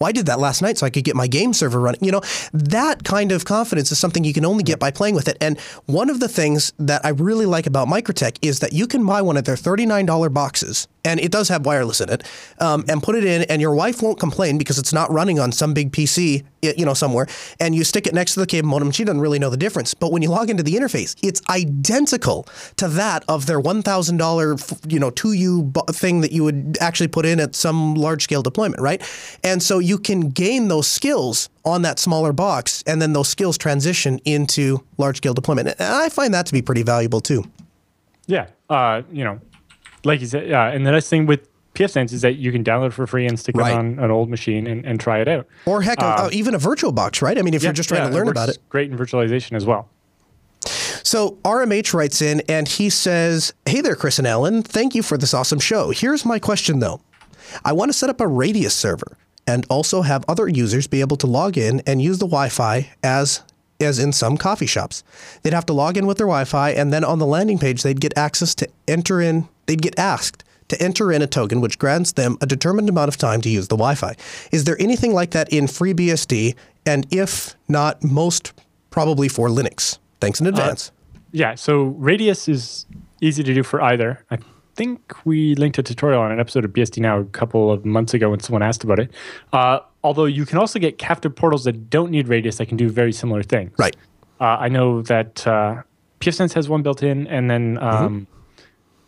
Speaker 1: well, I did that last night so I could get my game server running. You know, that kind of confidence is something you can only get by playing with it. And one of the things that I really like about MikroTik is that you can buy one of their $39 boxes, and it does have wireless in it, um, and put it in, and your wife won't complain because it's not running on some big PC, you know, somewhere. And you stick it next to the cable modem, she doesn't really know the difference. But when you log into the interface, it's identical to that of their $1,000, you know, 2U thing that you would actually put in at some large scale deployment, right? And so you can gain those skills on that smaller box, and then those skills transition into large scale deployment. And I find that to be pretty valuable too.
Speaker 2: Yeah. Uh, you know, like you said, yeah. And the nice thing with pfSense is that you can download for free and stick
Speaker 1: Right.
Speaker 2: it on an old machine and, and try it out.
Speaker 1: Or heck, uh, even a virtual box, right? I mean, if you're just trying
Speaker 2: Yeah,
Speaker 1: to learn
Speaker 2: works
Speaker 1: about it.
Speaker 2: Great in virtualization as well.
Speaker 1: So RMH writes in and he says, Hey there, Chris and Ellen. Thank you for this awesome show. Here's my question though. I want to set up a Radius server and also have other users be able to log in and use the Wi-Fi as as in some coffee shops. They'd have to log in with their Wi-Fi and then on the landing page they'd get access to enter in they'd get asked to enter in a token which grants them a determined amount of time to use the Wi-Fi. Is there anything like that in FreeBSD and if not most probably for Linux? Thanks in advance.
Speaker 2: Yeah, so Radius is easy to do for either. I think we linked a tutorial on an episode of BSD Now a couple of months ago when someone asked about it. Uh, although you can also get captive portals that don't need Radius that can do very similar things.
Speaker 1: Right.
Speaker 2: Uh, I know that uh, pfSense has one built in, and then um,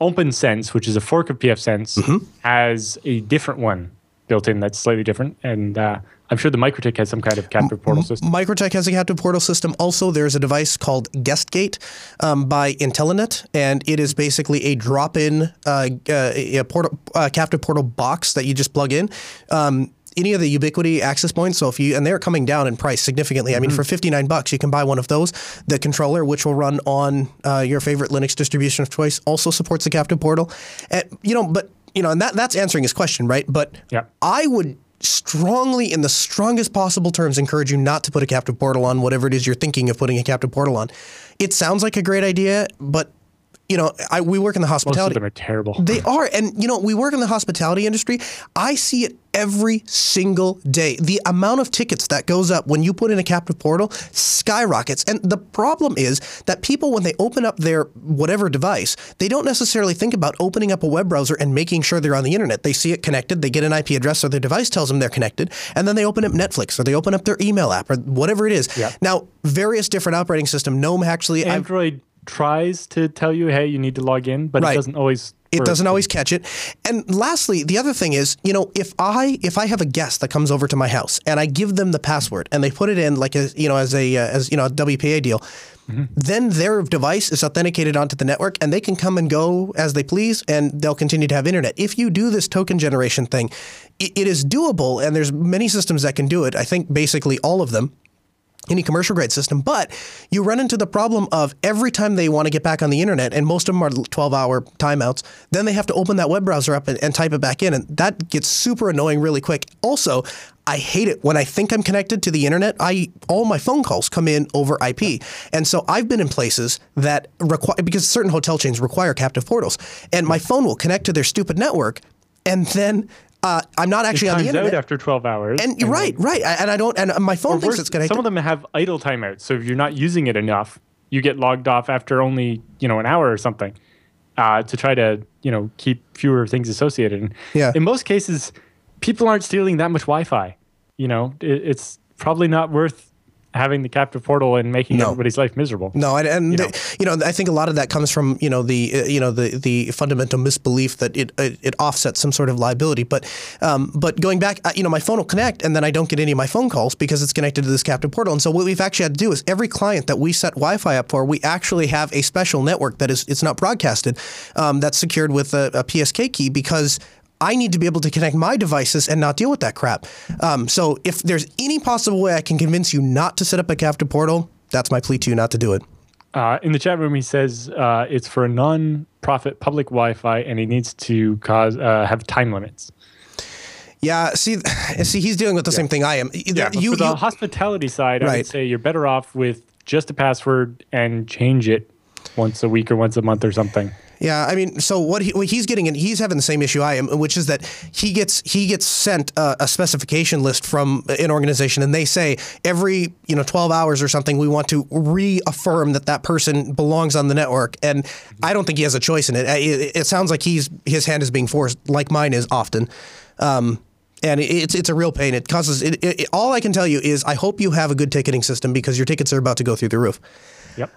Speaker 2: OPNsense, which is a fork of pfSense, has a different one built in that's slightly different. And uh, I'm sure the MikroTik has some kind of captive portal system.
Speaker 1: MikroTik has a captive portal system. Also, there's a device called GuestGate um, by Intellinet, and it is basically a drop-in uh, uh, a portal, uh, captive portal box that you just plug in. Um, any of the Ubiquiti access points. So if you and they're coming down in price significantly. I mean, for 59 bucks, you can buy one of those. The controller, which will run on uh, your favorite Linux distribution of choice, also supports the captive portal. And you know, but you know, and that that's answering his question, right? But
Speaker 2: Yeah.
Speaker 1: I would strongly, in the strongest possible terms, encourage you not to put a captive portal on whatever it is you're thinking of putting a captive portal on. It sounds like a great idea, but you know, I, we work in the hospitality.
Speaker 2: Most of them are terrible.
Speaker 1: They are, and you know, we work in the hospitality industry. I see it every single day. The amount of tickets that goes up when you put in a captive portal skyrockets. And the problem is that people, when they open up their whatever device, they don't necessarily think about opening up a web browser and making sure they're on the internet. They see it connected, they get an IP address, so their device tells them they're connected, and then they open up Netflix or they open up their email app or whatever it is.
Speaker 2: Yeah.
Speaker 1: Now, various different operating system. GNOME actually, I've
Speaker 2: Android tries to tell you, hey, you need to log in, but
Speaker 1: Right.
Speaker 2: it doesn't always.
Speaker 1: it doesn't always catch it. And lastly the other thing is you know if i if i have a guest that comes over to my house and i give them the password and they put it in like a you know as a uh, as you know a wpa deal then their device is authenticated onto the network and they can come and go as they please and they'll continue to have internet. If you do this token generation thing it, it is doable and there's many systems that can do it. I think basically all of them any commercial grade system, but you run into the problem of every time they want to get back on the internet, and most of them are 12 hour timeouts, then they have to open that web browser up and, and type it back in, and that gets super annoying really quick. Also, I hate it when I think I'm connected to the internet. I all my phone calls come in over IP, and so I've been in places that require because certain hotel chains require captive portals, and my phone will connect to their stupid network, and then. Uh, I'm not actually on the internet.
Speaker 2: after 12 hours.
Speaker 1: And you're right, right. And I don't. And my phone thinks it's connected.
Speaker 2: Some of them have idle timeouts. So if you're not using it enough, you get logged off after only you know an hour or something uh, to try to you know keep fewer things associated. And
Speaker 1: Yeah.
Speaker 2: In most cases, people aren't stealing that much Wi-Fi. You know, it, it's probably not worth having the captive portal and making
Speaker 1: No.
Speaker 2: everybody's life miserable.
Speaker 1: No, and, and
Speaker 2: You know.
Speaker 1: know. you know, I think a lot of that comes from you know the uh, you know the the fundamental misbelief that it it, it offsets some sort of liability. But um, but going back, uh, you know, my phone will connect, and then I don't get any of my phone calls because it's connected to this captive portal. And so what we've actually had to do is every client that we set Wi-Fi up for, we actually have a special network that is it's not broadcasted, um, that's secured with a, a PSK key because. I need to be able to connect my devices and not deal with that crap. Um, so if there's any possible way I can convince you not to set up a captive portal, that's my plea to you not to do it.
Speaker 2: Uh, in the chat room, he says uh, it's for a non-profit public Wi-Fi, and he needs to cause uh, have time limits.
Speaker 1: Yeah, see, see, he's dealing with the same thing I am.
Speaker 2: Yeah,
Speaker 1: you,
Speaker 2: for the
Speaker 1: you-
Speaker 2: hospitality side, I would say you're better off with just a password and change it once a week or once a month or something.
Speaker 1: Yeah. I mean, so what, he, what he's getting, and he's having the same issue I am, which is that he gets he gets sent a, a specification list from an organization, and they say every you know 12 hours or something, we want to reaffirm that that person belongs on the network, and I don't think he has a choice in it. It, it sounds like he's his hand is being forced, like mine is often. Um, and it's it's a real pain. It causes it, it- All I can tell you is I hope you have a good ticketing system because your tickets are about to go through the roof.
Speaker 2: Yep.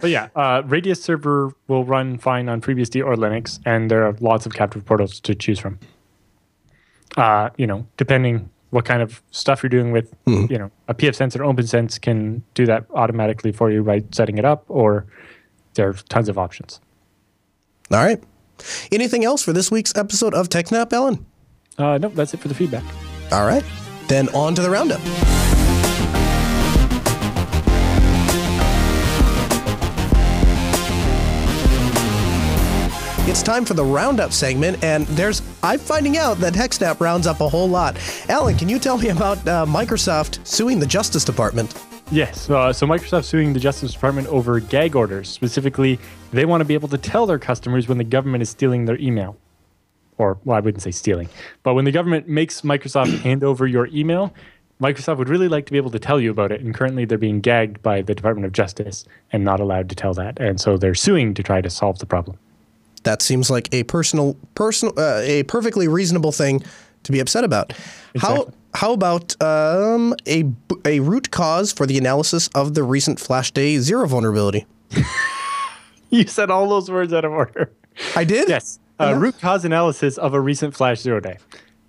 Speaker 2: but yeah, uh, Radius server will run fine on FreeBSD or Linux, and there are lots of captive portals to choose from. Uh, you know, depending what kind of stuff you're doing with, you know, a pfSense or OPNsense can do that automatically for you by setting it up, or there are tons of options.
Speaker 1: All right. Anything else for this week's episode of TechSnap, Ellen?
Speaker 2: Uh, nope, that's it for the feedback.
Speaker 1: All right. Then on to the roundup. It's time for the roundup segment, and there's I'm finding out that TechSnap rounds up a whole lot. Allan, can you tell me about uh, Microsoft suing the Justice Department?
Speaker 2: Yes. Uh, so Microsoft suing the Justice Department over gag orders. Specifically, they want to be able to tell their customers when the government is stealing their email. Or, well, I wouldn't say stealing, but when the government makes Microsoft hand over your email, Microsoft would really like to be able to tell you about it. And currently, they're being gagged by the Department of Justice and not allowed to tell that. And so they're suing to try to solve the problem.
Speaker 1: That seems like a personal, personal, uh, a perfectly reasonable thing to be upset about. How
Speaker 2: Exactly.
Speaker 1: how about um, a a root cause for the analysis of the recent Flash Day Zero vulnerability?
Speaker 2: You said all those words out of order.
Speaker 1: I did.
Speaker 2: Yes. Uh, root cause analysis of a recent Flash Zero Day.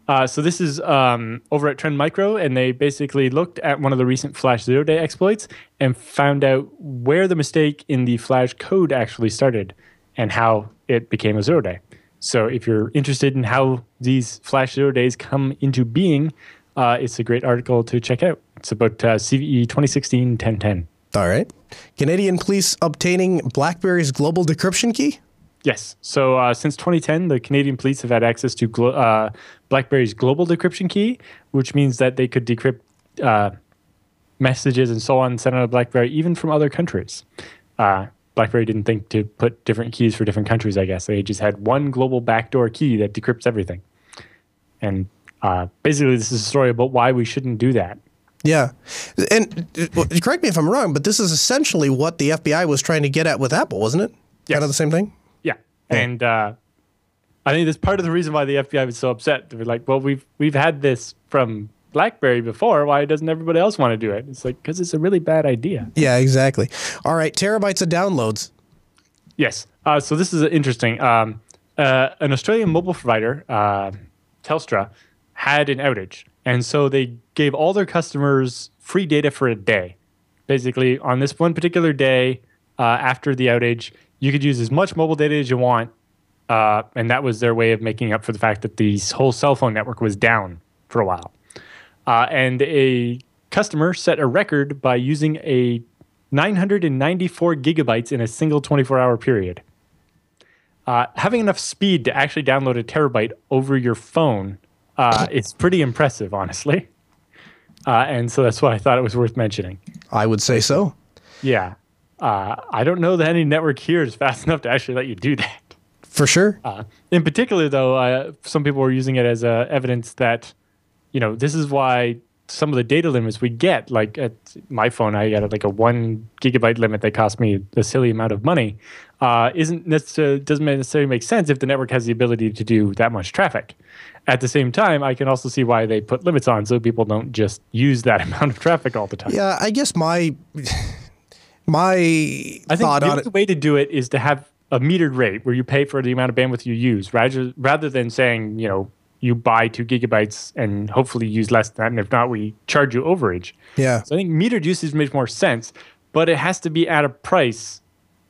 Speaker 2: Uh, so this is um, over at Trend Micro, and they basically looked at one of the recent Flash Zero Day exploits and found out where the mistake in the Flash code actually started and how it became a zero day. So if you're interested in how these Flash Zero Days come into being, uh, it's a great article to check out. It's about uh, CVE 2016-1010.
Speaker 1: All right. Canadian police obtaining BlackBerry's global decryption key.
Speaker 2: Yes. So uh, since 2010, the Canadian police have had access to glo- uh, BlackBerry's global decryption key, which means that they could decrypt uh, messages and so on sent out of BlackBerry even from other countries. BlackBerry didn't think to put different keys for different countries. I guess they just had one global backdoor key that decrypts everything. And uh, basically, this is a story about why we shouldn't do that.
Speaker 1: Yeah, and correct me if I'm wrong, but this is essentially what the FBI was trying to get at with Apple, wasn't it?
Speaker 2: Yes.
Speaker 1: Kind of the same thing.
Speaker 2: Yeah, and uh, I think that's part of the reason why the FBI was so upset. They were like, "Well, we've we've had this from BlackBerry before. Why doesn't everybody else want to do it?" It's like because it's a really bad idea.
Speaker 1: Yeah, exactly. All right, terabytes of downloads.
Speaker 2: Yes. Uh, so this is interesting. Um, uh, an Australian mobile provider, uh, Telstra, had an outage, and so they gave all their customers free data for a day. Basically, on this one particular day uh, after the outage, you could use as much mobile data as you want, uh, and that was their way of making up for the fact that the whole cell phone network was down for a while. Uh, and a customer set a record by using a 994 gigabytes in a single 24 hour period. Uh, having enough speed to actually download a terabyte over your phone uh, is pretty impressive, honestly. Uh, and so that's why I thought it was worth mentioning.
Speaker 1: I would say so.
Speaker 2: Yeah. Uh, I don't know that any network here is fast enough to actually let you do that.
Speaker 1: For sure.
Speaker 2: Uh, in particular, though, uh, some people were using it as uh, evidence that, you know, this is why some of the data limits we get, like at my phone, I got like a one gigabyte limit that cost me a silly amount of money, uh, isn't necessarily doesn't necessarily make sense if the network has the ability to do that much traffic. At the same time, I can also see why they put limits on so people don't just use that amount of traffic all the time.
Speaker 1: Yeah, I guess my my
Speaker 2: I think
Speaker 1: thought
Speaker 2: the
Speaker 1: on
Speaker 2: only
Speaker 1: it.
Speaker 2: way to do it is to have a metered rate where you pay for the amount of bandwidth you use, rather rather than saying you know you buy two gigabytes and hopefully use less than that, and if not, we charge you overage.
Speaker 1: Yeah,
Speaker 2: So I think metered usage makes more sense, but it has to be at a price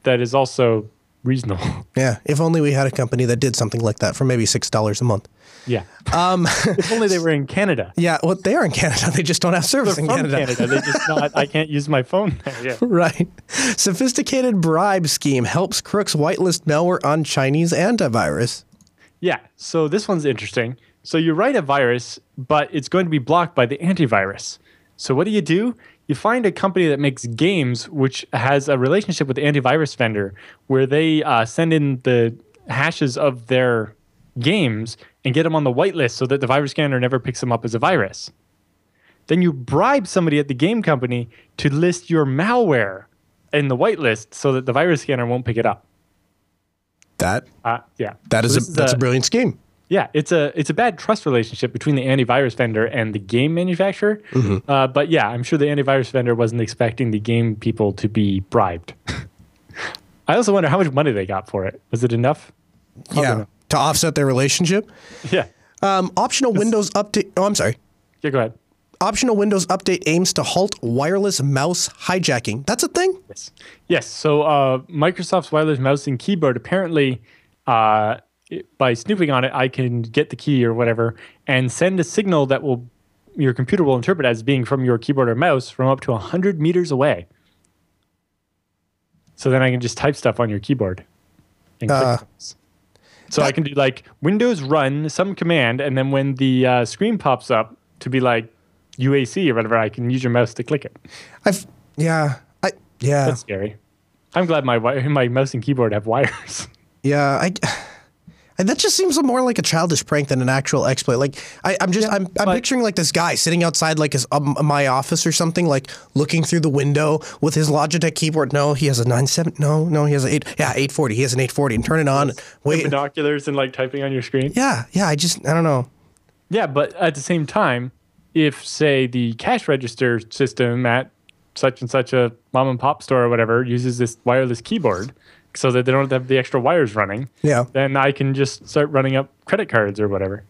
Speaker 2: that is also reasonable.
Speaker 1: yeah. If only we had a company that did something like that for maybe six dollars a month.
Speaker 2: yeah. Um, if only they were in Canada.
Speaker 1: Yeah, well, they are in Canada. They just don't have service
Speaker 2: They're
Speaker 1: in
Speaker 2: from
Speaker 1: Canada.
Speaker 2: Canada. They just not. I can't use my phone there. Yeah.
Speaker 1: Right. Sophisticated bribe scheme helps crooks whitelist malware on Chinese antivirus.
Speaker 2: Yeah. So this one's interesting. So you write a virus, but it's going to be blocked by the antivirus. So what do you do? You find a company that makes games which has a relationship with the antivirus vendor where they uh, send in the hashes of their games and get them on the whitelist so that the virus scanner never picks them up as a virus. Then you bribe somebody at the game company to list your malware in the whitelist so that the virus scanner won't pick it up.
Speaker 1: That
Speaker 2: Uh, yeah.
Speaker 1: that
Speaker 2: So
Speaker 1: is a, that's a brilliant scheme.
Speaker 2: yeah, it's a it's a bad trust relationship between the antivirus vendor and the game manufacturer.
Speaker 1: Mm-hmm.
Speaker 2: Uh, but yeah, I'm sure the antivirus vendor wasn't expecting the game people to be bribed. I also wonder how much money they got for it. Was it enough?
Speaker 1: Yeah, to offset their relationship.
Speaker 2: Yeah.
Speaker 1: Um, optional Windows update. Oh, I'm sorry.
Speaker 2: Yeah. Go ahead.
Speaker 1: Optional Windows update aims to halt wireless mouse hijacking. That's a thing.
Speaker 2: Yes. Yes. So uh, Microsoft's wireless mouse and keyboard apparently uh, by snooping on it, I can get the key or whatever and send a signal that will your computer will interpret as being from your keyboard or mouse from up to 100 meters away. So then I can just type stuff on your keyboard. And click
Speaker 1: Uh,
Speaker 2: so I can do like Windows run some command, and then when the uh, screen pops up to be like UAC or whatever, I can use your mouse to click it.
Speaker 1: I've yeah, I yeah.
Speaker 2: That's scary. I'm glad my my mouse and keyboard have wires.
Speaker 1: Yeah, I. And that just seems more like a childish prank than an actual exploit. Like I, I'm just, I'm, I'm
Speaker 2: but-
Speaker 1: picturing like this guy sitting outside like his um, my office or something, like looking through the window with his Logitech keyboard. No, he has a nine seven. No, no, he has an eight. Yeah, eight forty. He has an eight forty, and turn it on. And wait.
Speaker 2: Binoculars and like typing on your screen.
Speaker 1: Yeah, yeah. I just, I don't know.
Speaker 2: Yeah, but at the same time, if say the cash register system at such and such a mom and pop store or whatever uses this wireless keyboard so that they don't have the extra wires running,
Speaker 1: Yeah.
Speaker 2: then I can just start running up credit cards or whatever.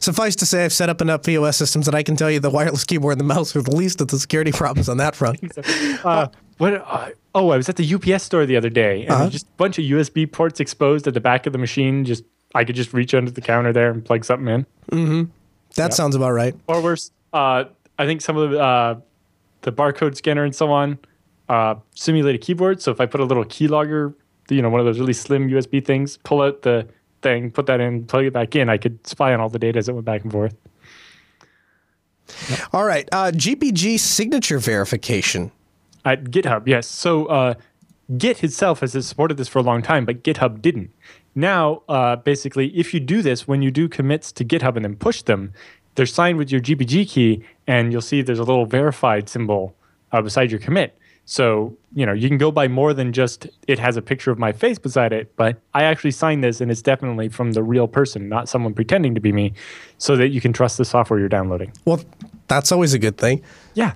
Speaker 1: Suffice to say, I've set up enough POS systems that I can tell you the wireless keyboard and the mouse are the least of the security problems on that front.
Speaker 2: Uh, what? Uh, oh, I was at the UPS store the other day, and
Speaker 1: Uh-huh.
Speaker 2: just a bunch of USB ports exposed at the back of the machine. Just I could just reach under the counter there and plug something in.
Speaker 1: That sounds about right.
Speaker 2: Or worse, uh, I think some of the uh, the barcode scanner and so on uh, simulate a keyboard. So if I put a little keylogger, you know, one of those really slim USB things, pull out the thing, put that in, plug it back in, I could spy on all the data as it went back and forth.
Speaker 1: All right. Uh, GPG signature verification.
Speaker 2: At GitHub, yes. So uh, Git itself has supported this for a long time, but GitHub didn't. Now, uh, basically, if you do this, when you do commits to GitHub and then push them, they're signed with your GPG key, and you'll see there's a little verified symbol uh, beside your commit. So, you know, you can go by more than just it has a picture of my face beside it, but I actually signed this and it's definitely from the real person, not someone pretending to be me, so that you can trust the software you're downloading.
Speaker 1: Well, that's always a good thing.
Speaker 2: Yeah.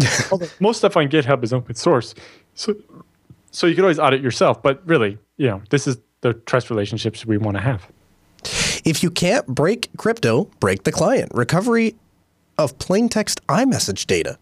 Speaker 2: Most stuff on GitHub is open source. So so you can always audit yourself, but really, you know, this is the trust relationships we want to have.
Speaker 1: If you can't break crypto, break the client. Recovery of plain text iMessage data.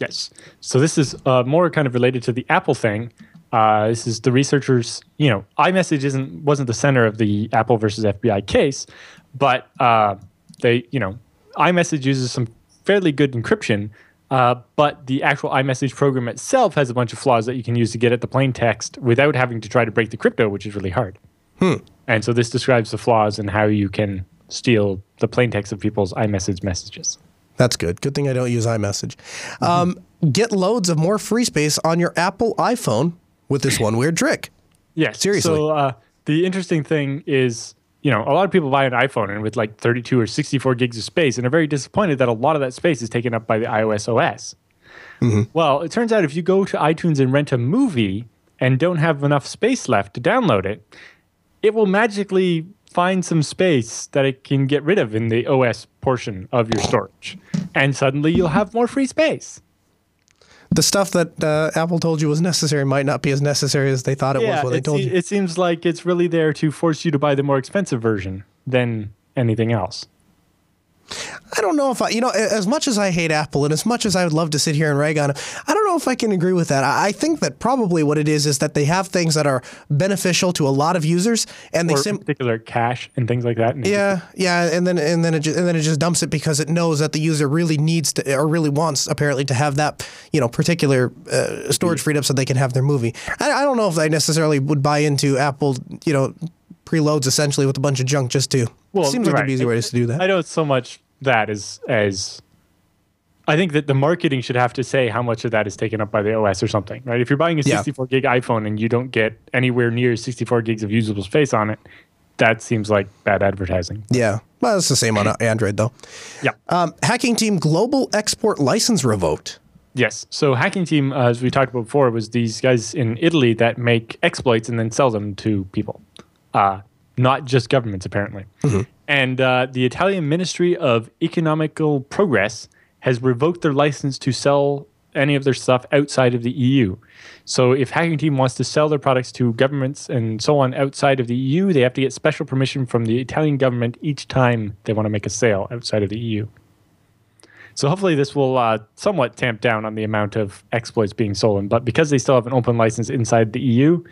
Speaker 2: Yes. So this is uh, more kind of related to the Apple thing. Uh, this is the researchers. You know, iMessage isn't wasn't the center of the Apple versus FBI case, but uh, they, you know, iMessage uses some fairly good encryption. Uh, but the actual iMessage program itself has a bunch of flaws that you can use to get at the plain text without having to try to break the crypto, which is really hard. And so this describes the flaws and how you can steal the plain text of people's iMessage messages.
Speaker 1: That's good. Good thing I don't use iMessage. Um, get loads of more free space on your Apple iPhone with this one weird trick.
Speaker 2: Yeah,
Speaker 1: Seriously.
Speaker 2: So uh, the interesting thing is, you know, a lot of people buy an iPhone and with like 32 or 64 gigs of space and are very disappointed that a lot of that space is taken up by the iOS OS. Mm-hmm. Well, it turns out if you go to iTunes and rent a movie and don't have enough space left to download it, it will magically find some space that it can get rid of in the OS portion of your storage. And suddenly you'll have more free space.
Speaker 1: The stuff that uh, Apple told you was necessary might not be as necessary as they thought it was when they told you.
Speaker 2: it seems like it's really there to force you to buy the more expensive version than anything else.
Speaker 1: I don't know if I, you know, as much as I hate Apple and as much as I would love to sit here and rag on it, I don't know if I can agree with that. I think that probably what it is is that they have things that are beneficial to a lot of users, and they
Speaker 2: Or
Speaker 1: sim-
Speaker 2: in particular cache and things like that.
Speaker 1: Yeah, yeah, and then and then it just, and then it just dumps it because it knows that the user really needs to or really wants apparently to have that you know particular uh, storage freed up so they can have their movie. I, I don't know if I necessarily would buy into Apple, you know, preloads essentially with a bunch of junk just to. Seems like
Speaker 2: right.
Speaker 1: the easy way to do that.
Speaker 2: I know it's so much that as as I think that the marketing should have to say how much of that is taken up by the OS or something, right? If you're buying a
Speaker 1: Yeah.
Speaker 2: 64 gig iPhone and you don't get anywhere near 64 gigs of usable space on it, that seems like bad advertising.
Speaker 1: yeah, well, it's the same on Android though.
Speaker 2: Yeah.
Speaker 1: Um, hacking team global export license revoked.
Speaker 2: Yes. So Hacking Team, uh, as we talked about before, was these guys in Italy that make exploits and then sell them to people, uh, not just governments, apparently. And uh, the Italian Ministry of Economical Progress has revoked their license to sell any of their stuff outside of the EU. So if Hacking Team wants to sell their products to governments and so on outside of the EU, they have to get special permission from the Italian government each time they want to make a sale outside of the EU. So hopefully this will uh, somewhat tamp down on the amount of exploits being stolen. But because they still have an open license inside the EU,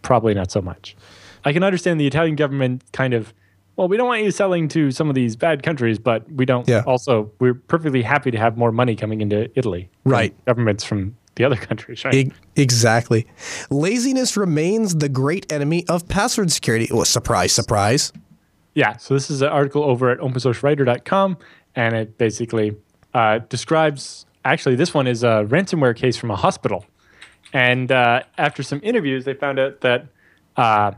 Speaker 2: probably not so much. I can understand the Italian government kind of. Well, we don't want you selling to some of these bad countries, but we don't.
Speaker 1: Yeah.
Speaker 2: Also, we're perfectly happy to have more money coming into Italy.
Speaker 1: Right.
Speaker 2: Governments from the other countries, right?
Speaker 1: E- exactly. Laziness remains the great enemy of password security. Well, surprise, surprise.
Speaker 2: Yeah, so this is an article over at opensourcewriter.com, and it basically uh, describes. Actually, this one is a ransomware case from a hospital, and uh, after some interviews, they found out that uh,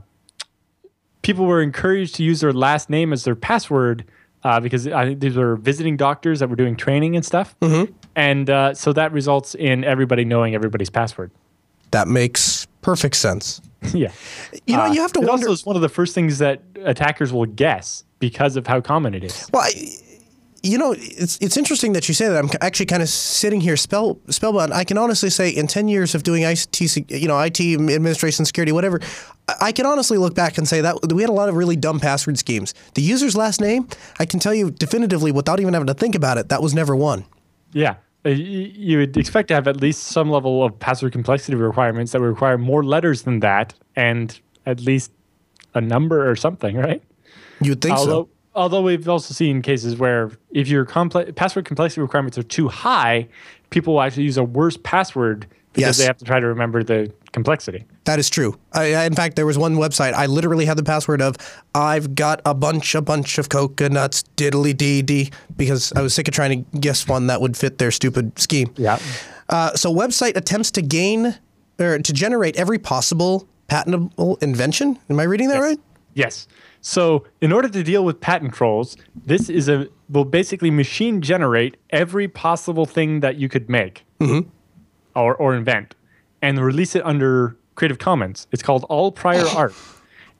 Speaker 2: people were encouraged to use their last name as their password uh, because I think these were visiting doctors that were doing training and stuff, and uh, so that results in everybody knowing everybody's password.
Speaker 1: That makes perfect sense.
Speaker 2: yeah.
Speaker 1: You know,
Speaker 2: Uh,
Speaker 1: you have to
Speaker 2: it
Speaker 1: wonder.
Speaker 2: also is one of the first things that attackers will guess because of how common it is.
Speaker 1: Well, I, you know, it's it's interesting that you say that. I'm actually kind of sitting here spell spellbound. I can honestly say, in ten years of doing IT, you know, IT administration, security, whatever, I- can honestly look back and say that we had a lot of really dumb password schemes. The user's last name, I can tell you definitively, without even having to think about it, that was never one.
Speaker 2: Yeah. Uh, You would expect to have at least some level of password complexity requirements that would require more letters than that and at least a number or something, right?
Speaker 1: You'd think
Speaker 2: Although,
Speaker 1: so.
Speaker 2: Although we've also seen cases where if your complex password complexity requirements are too high, people will actually use a worse password because
Speaker 1: Yes.
Speaker 2: they have to try to remember the complexity.
Speaker 1: That is true. I, I, in fact, there was one website. I literally had the password of "I've got a bunch, a bunch of coconuts, diddly dee dee," because I was sick of trying to guess one that would fit their stupid scheme.
Speaker 2: Yeah.
Speaker 1: Uh, so, website attempts to gain or to generate every possible patentable invention. Am I reading that right?
Speaker 2: Yes. So, in order to deal with patent trolls, this is a will basically machine generate every possible thing that you could make mm-hmm. or, or invent and release it under Creative Commons. It's called all prior art.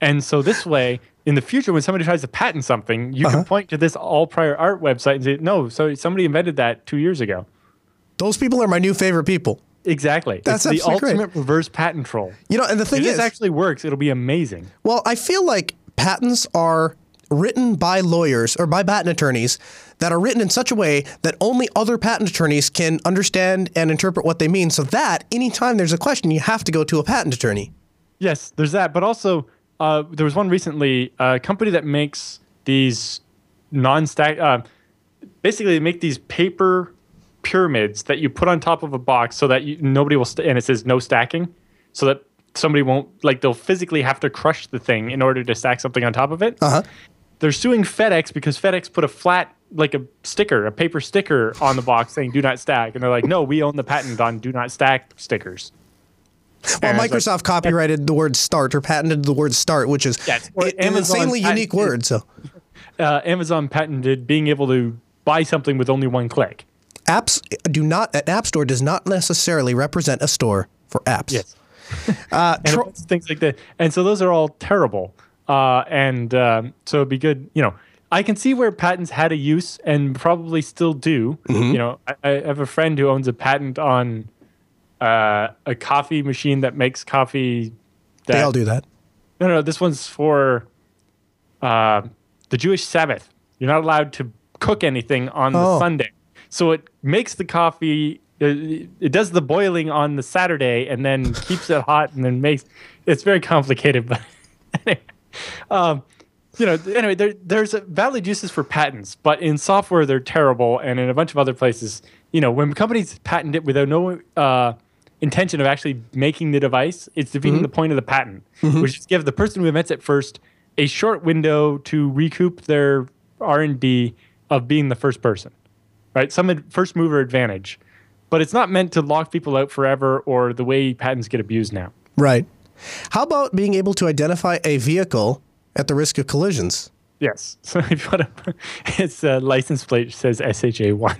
Speaker 2: And so, this way, in the future, when somebody tries to patent something, you can uh-huh. point to this all prior art website and say, no, so somebody invented that two years ago.
Speaker 1: Those people are my new favorite people.
Speaker 2: Exactly.
Speaker 1: That's
Speaker 2: it's the
Speaker 1: absolutely great.
Speaker 2: ultimate reverse patent troll.
Speaker 1: You know, and the thing
Speaker 2: If
Speaker 1: is,
Speaker 2: this actually works, it'll be amazing.
Speaker 1: Well, I feel like patents are written by lawyers or by patent attorneys that are written in such a way that only other patent attorneys can understand and interpret what they mean. So that anytime there's a question, you have to go to a patent attorney.
Speaker 2: Yes, there's that. But also, uh, there was one recently, a company that makes these non-stack. Uh, basically, they make these paper pyramids that you put on top of a box so that you, nobody will. St- and it says no stacking, so that somebody won't like. They'll physically have to crush the thing in order to stack something on top of it.
Speaker 1: Uh huh.
Speaker 2: They're suing FedEx because FedEx put a flat, like a sticker, a paper sticker on the box saying "Do not stack," and they're like, "No, we own the patent on do not stack stickers."
Speaker 1: Well,
Speaker 2: And it's like-
Speaker 1: Microsoft copyrighted the word start or patented the word start, which is
Speaker 2: Yes,
Speaker 1: an insanely unique word. So
Speaker 2: uh, Amazon patented being able to buy something with only one click.
Speaker 1: apps do not, an app store does not necessarily represent a store for apps.
Speaker 2: Yes.
Speaker 1: Uh, tro-
Speaker 2: things like that. And so those are all terrible. Uh, and um, so it'd be good, you know. I can see where patents had a use and probably still do.
Speaker 1: Mm-hmm.
Speaker 2: You know, I, I have a friend who owns a patent on uh, a coffee machine that makes coffee. That,
Speaker 1: they all do that.
Speaker 2: No, no, this one's for uh, the Jewish Sabbath. You're not allowed to cook anything on the
Speaker 1: Oh.
Speaker 2: Sunday. So it makes the coffee, it, it does the boiling on the Saturday and then keeps it hot and then makes it's very complicated. But anyway, um, you know, anyway, there, there's valid uses for patents, but in software, they're terrible. And in a bunch of other places, you know, when companies patent it without no uh, intention of actually making the device, it's defeating the point of the patent, which is give the person who invents it first a short window to recoup their R and D of being the first person, right? Some ad- first mover advantage, but it's not meant to lock people out forever or the way patents get abused now.
Speaker 1: Right. How about being able to identify a vehicle at the risk of collisions?
Speaker 2: Yes. So if you want to, its uh, license plate says SHA one.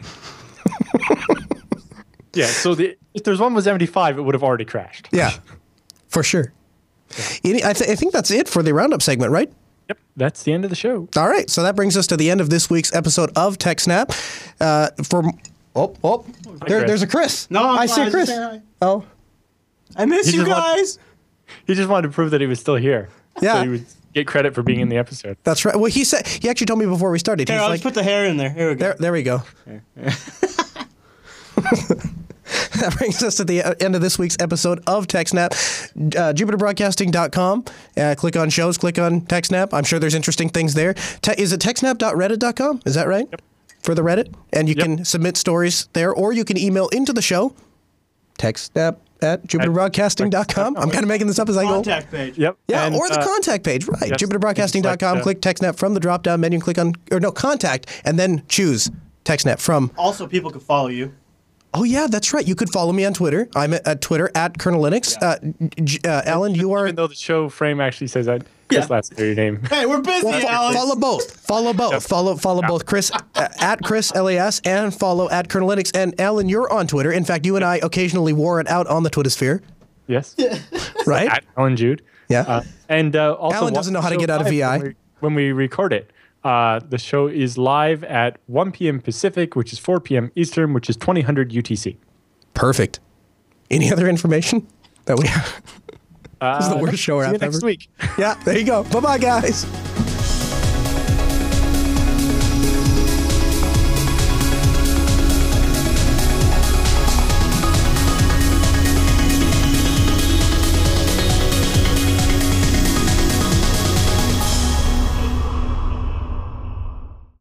Speaker 2: yeah. So the, if there's one with 75, it would have already crashed.
Speaker 1: Yeah, for sure. Any- I, th- I think that's it for the roundup segment, right?
Speaker 2: Yep. That's the end of the show.
Speaker 1: All right, so that brings us to the end of this week's episode of TechSnap. Uh, for oh oh, there,
Speaker 2: Chris.
Speaker 1: there's a Chris.
Speaker 4: No, I'm
Speaker 1: I see a Chris. Oh,
Speaker 4: I miss
Speaker 2: He
Speaker 4: you
Speaker 2: just want-
Speaker 4: guys.
Speaker 2: He just wanted to prove that he was still here.
Speaker 1: Yeah.
Speaker 2: So he would get credit for being in the episode.
Speaker 1: that's right. Well, he said he actually told me before we started.
Speaker 4: Here,
Speaker 1: He's
Speaker 4: I'll
Speaker 1: like,
Speaker 4: just put the hair in there. Here we go.
Speaker 1: there, there we go. that brings us to the uh, end of this week's episode of TechSnap. Uh, JupiterBroadcasting.com. Uh, click on shows, click on TechSnap. I'm sure there's interesting things there. Te- is it TechSnap.reddit.com? Is that right?
Speaker 2: Yep.
Speaker 1: For the Reddit? And you
Speaker 2: Yep.
Speaker 1: can submit stories there, or you can email into the show, TechSnap at JupiterBroadcasting.com. I'm kind of making this up as I go.
Speaker 4: Contact page.
Speaker 2: Yep.
Speaker 1: Yeah,
Speaker 2: And,
Speaker 1: or the
Speaker 2: uh,
Speaker 1: contact page, right?
Speaker 2: yes,
Speaker 1: JupiterBroadcasting.com.
Speaker 2: it's like, uh,
Speaker 1: click TechSnap from the drop down menu and click on, or no, contact, and then choose TechSnap from.
Speaker 4: Also, people can follow you.
Speaker 1: Oh, yeah, that's right. You could follow me on Twitter. I'm at, at Twitter at Colonel Linux. Uh, uh, Allan, you are.
Speaker 2: Even though the show frame actually says that Chris
Speaker 4: Yeah.
Speaker 2: last your name.
Speaker 4: Hey, we're busy,
Speaker 1: Fo-
Speaker 4: Alex.
Speaker 1: follow both. Follow both. Follow follow both. Chris uh, at Chris LAS and follow at Colonel Linux. And Allan, you're on Twitter. In fact, you and I occasionally wore it out on the Twitter sphere,
Speaker 2: Yes.
Speaker 1: right?
Speaker 2: At Allan Jude.
Speaker 1: Yeah.
Speaker 2: Uh, and uh, also, Allan
Speaker 1: doesn't know how to get out of VI.
Speaker 2: When we, when we record it. Uh, the show is live at 1 p.m. Pacific, which is 4 p.m. Eastern, which is 2000 UTC.
Speaker 1: Perfect. Any other information that we have?
Speaker 2: Uh,
Speaker 1: This is the worst show I've
Speaker 2: next
Speaker 1: ever-
Speaker 2: week.
Speaker 1: Yeah, there you go. Bye bye, guys.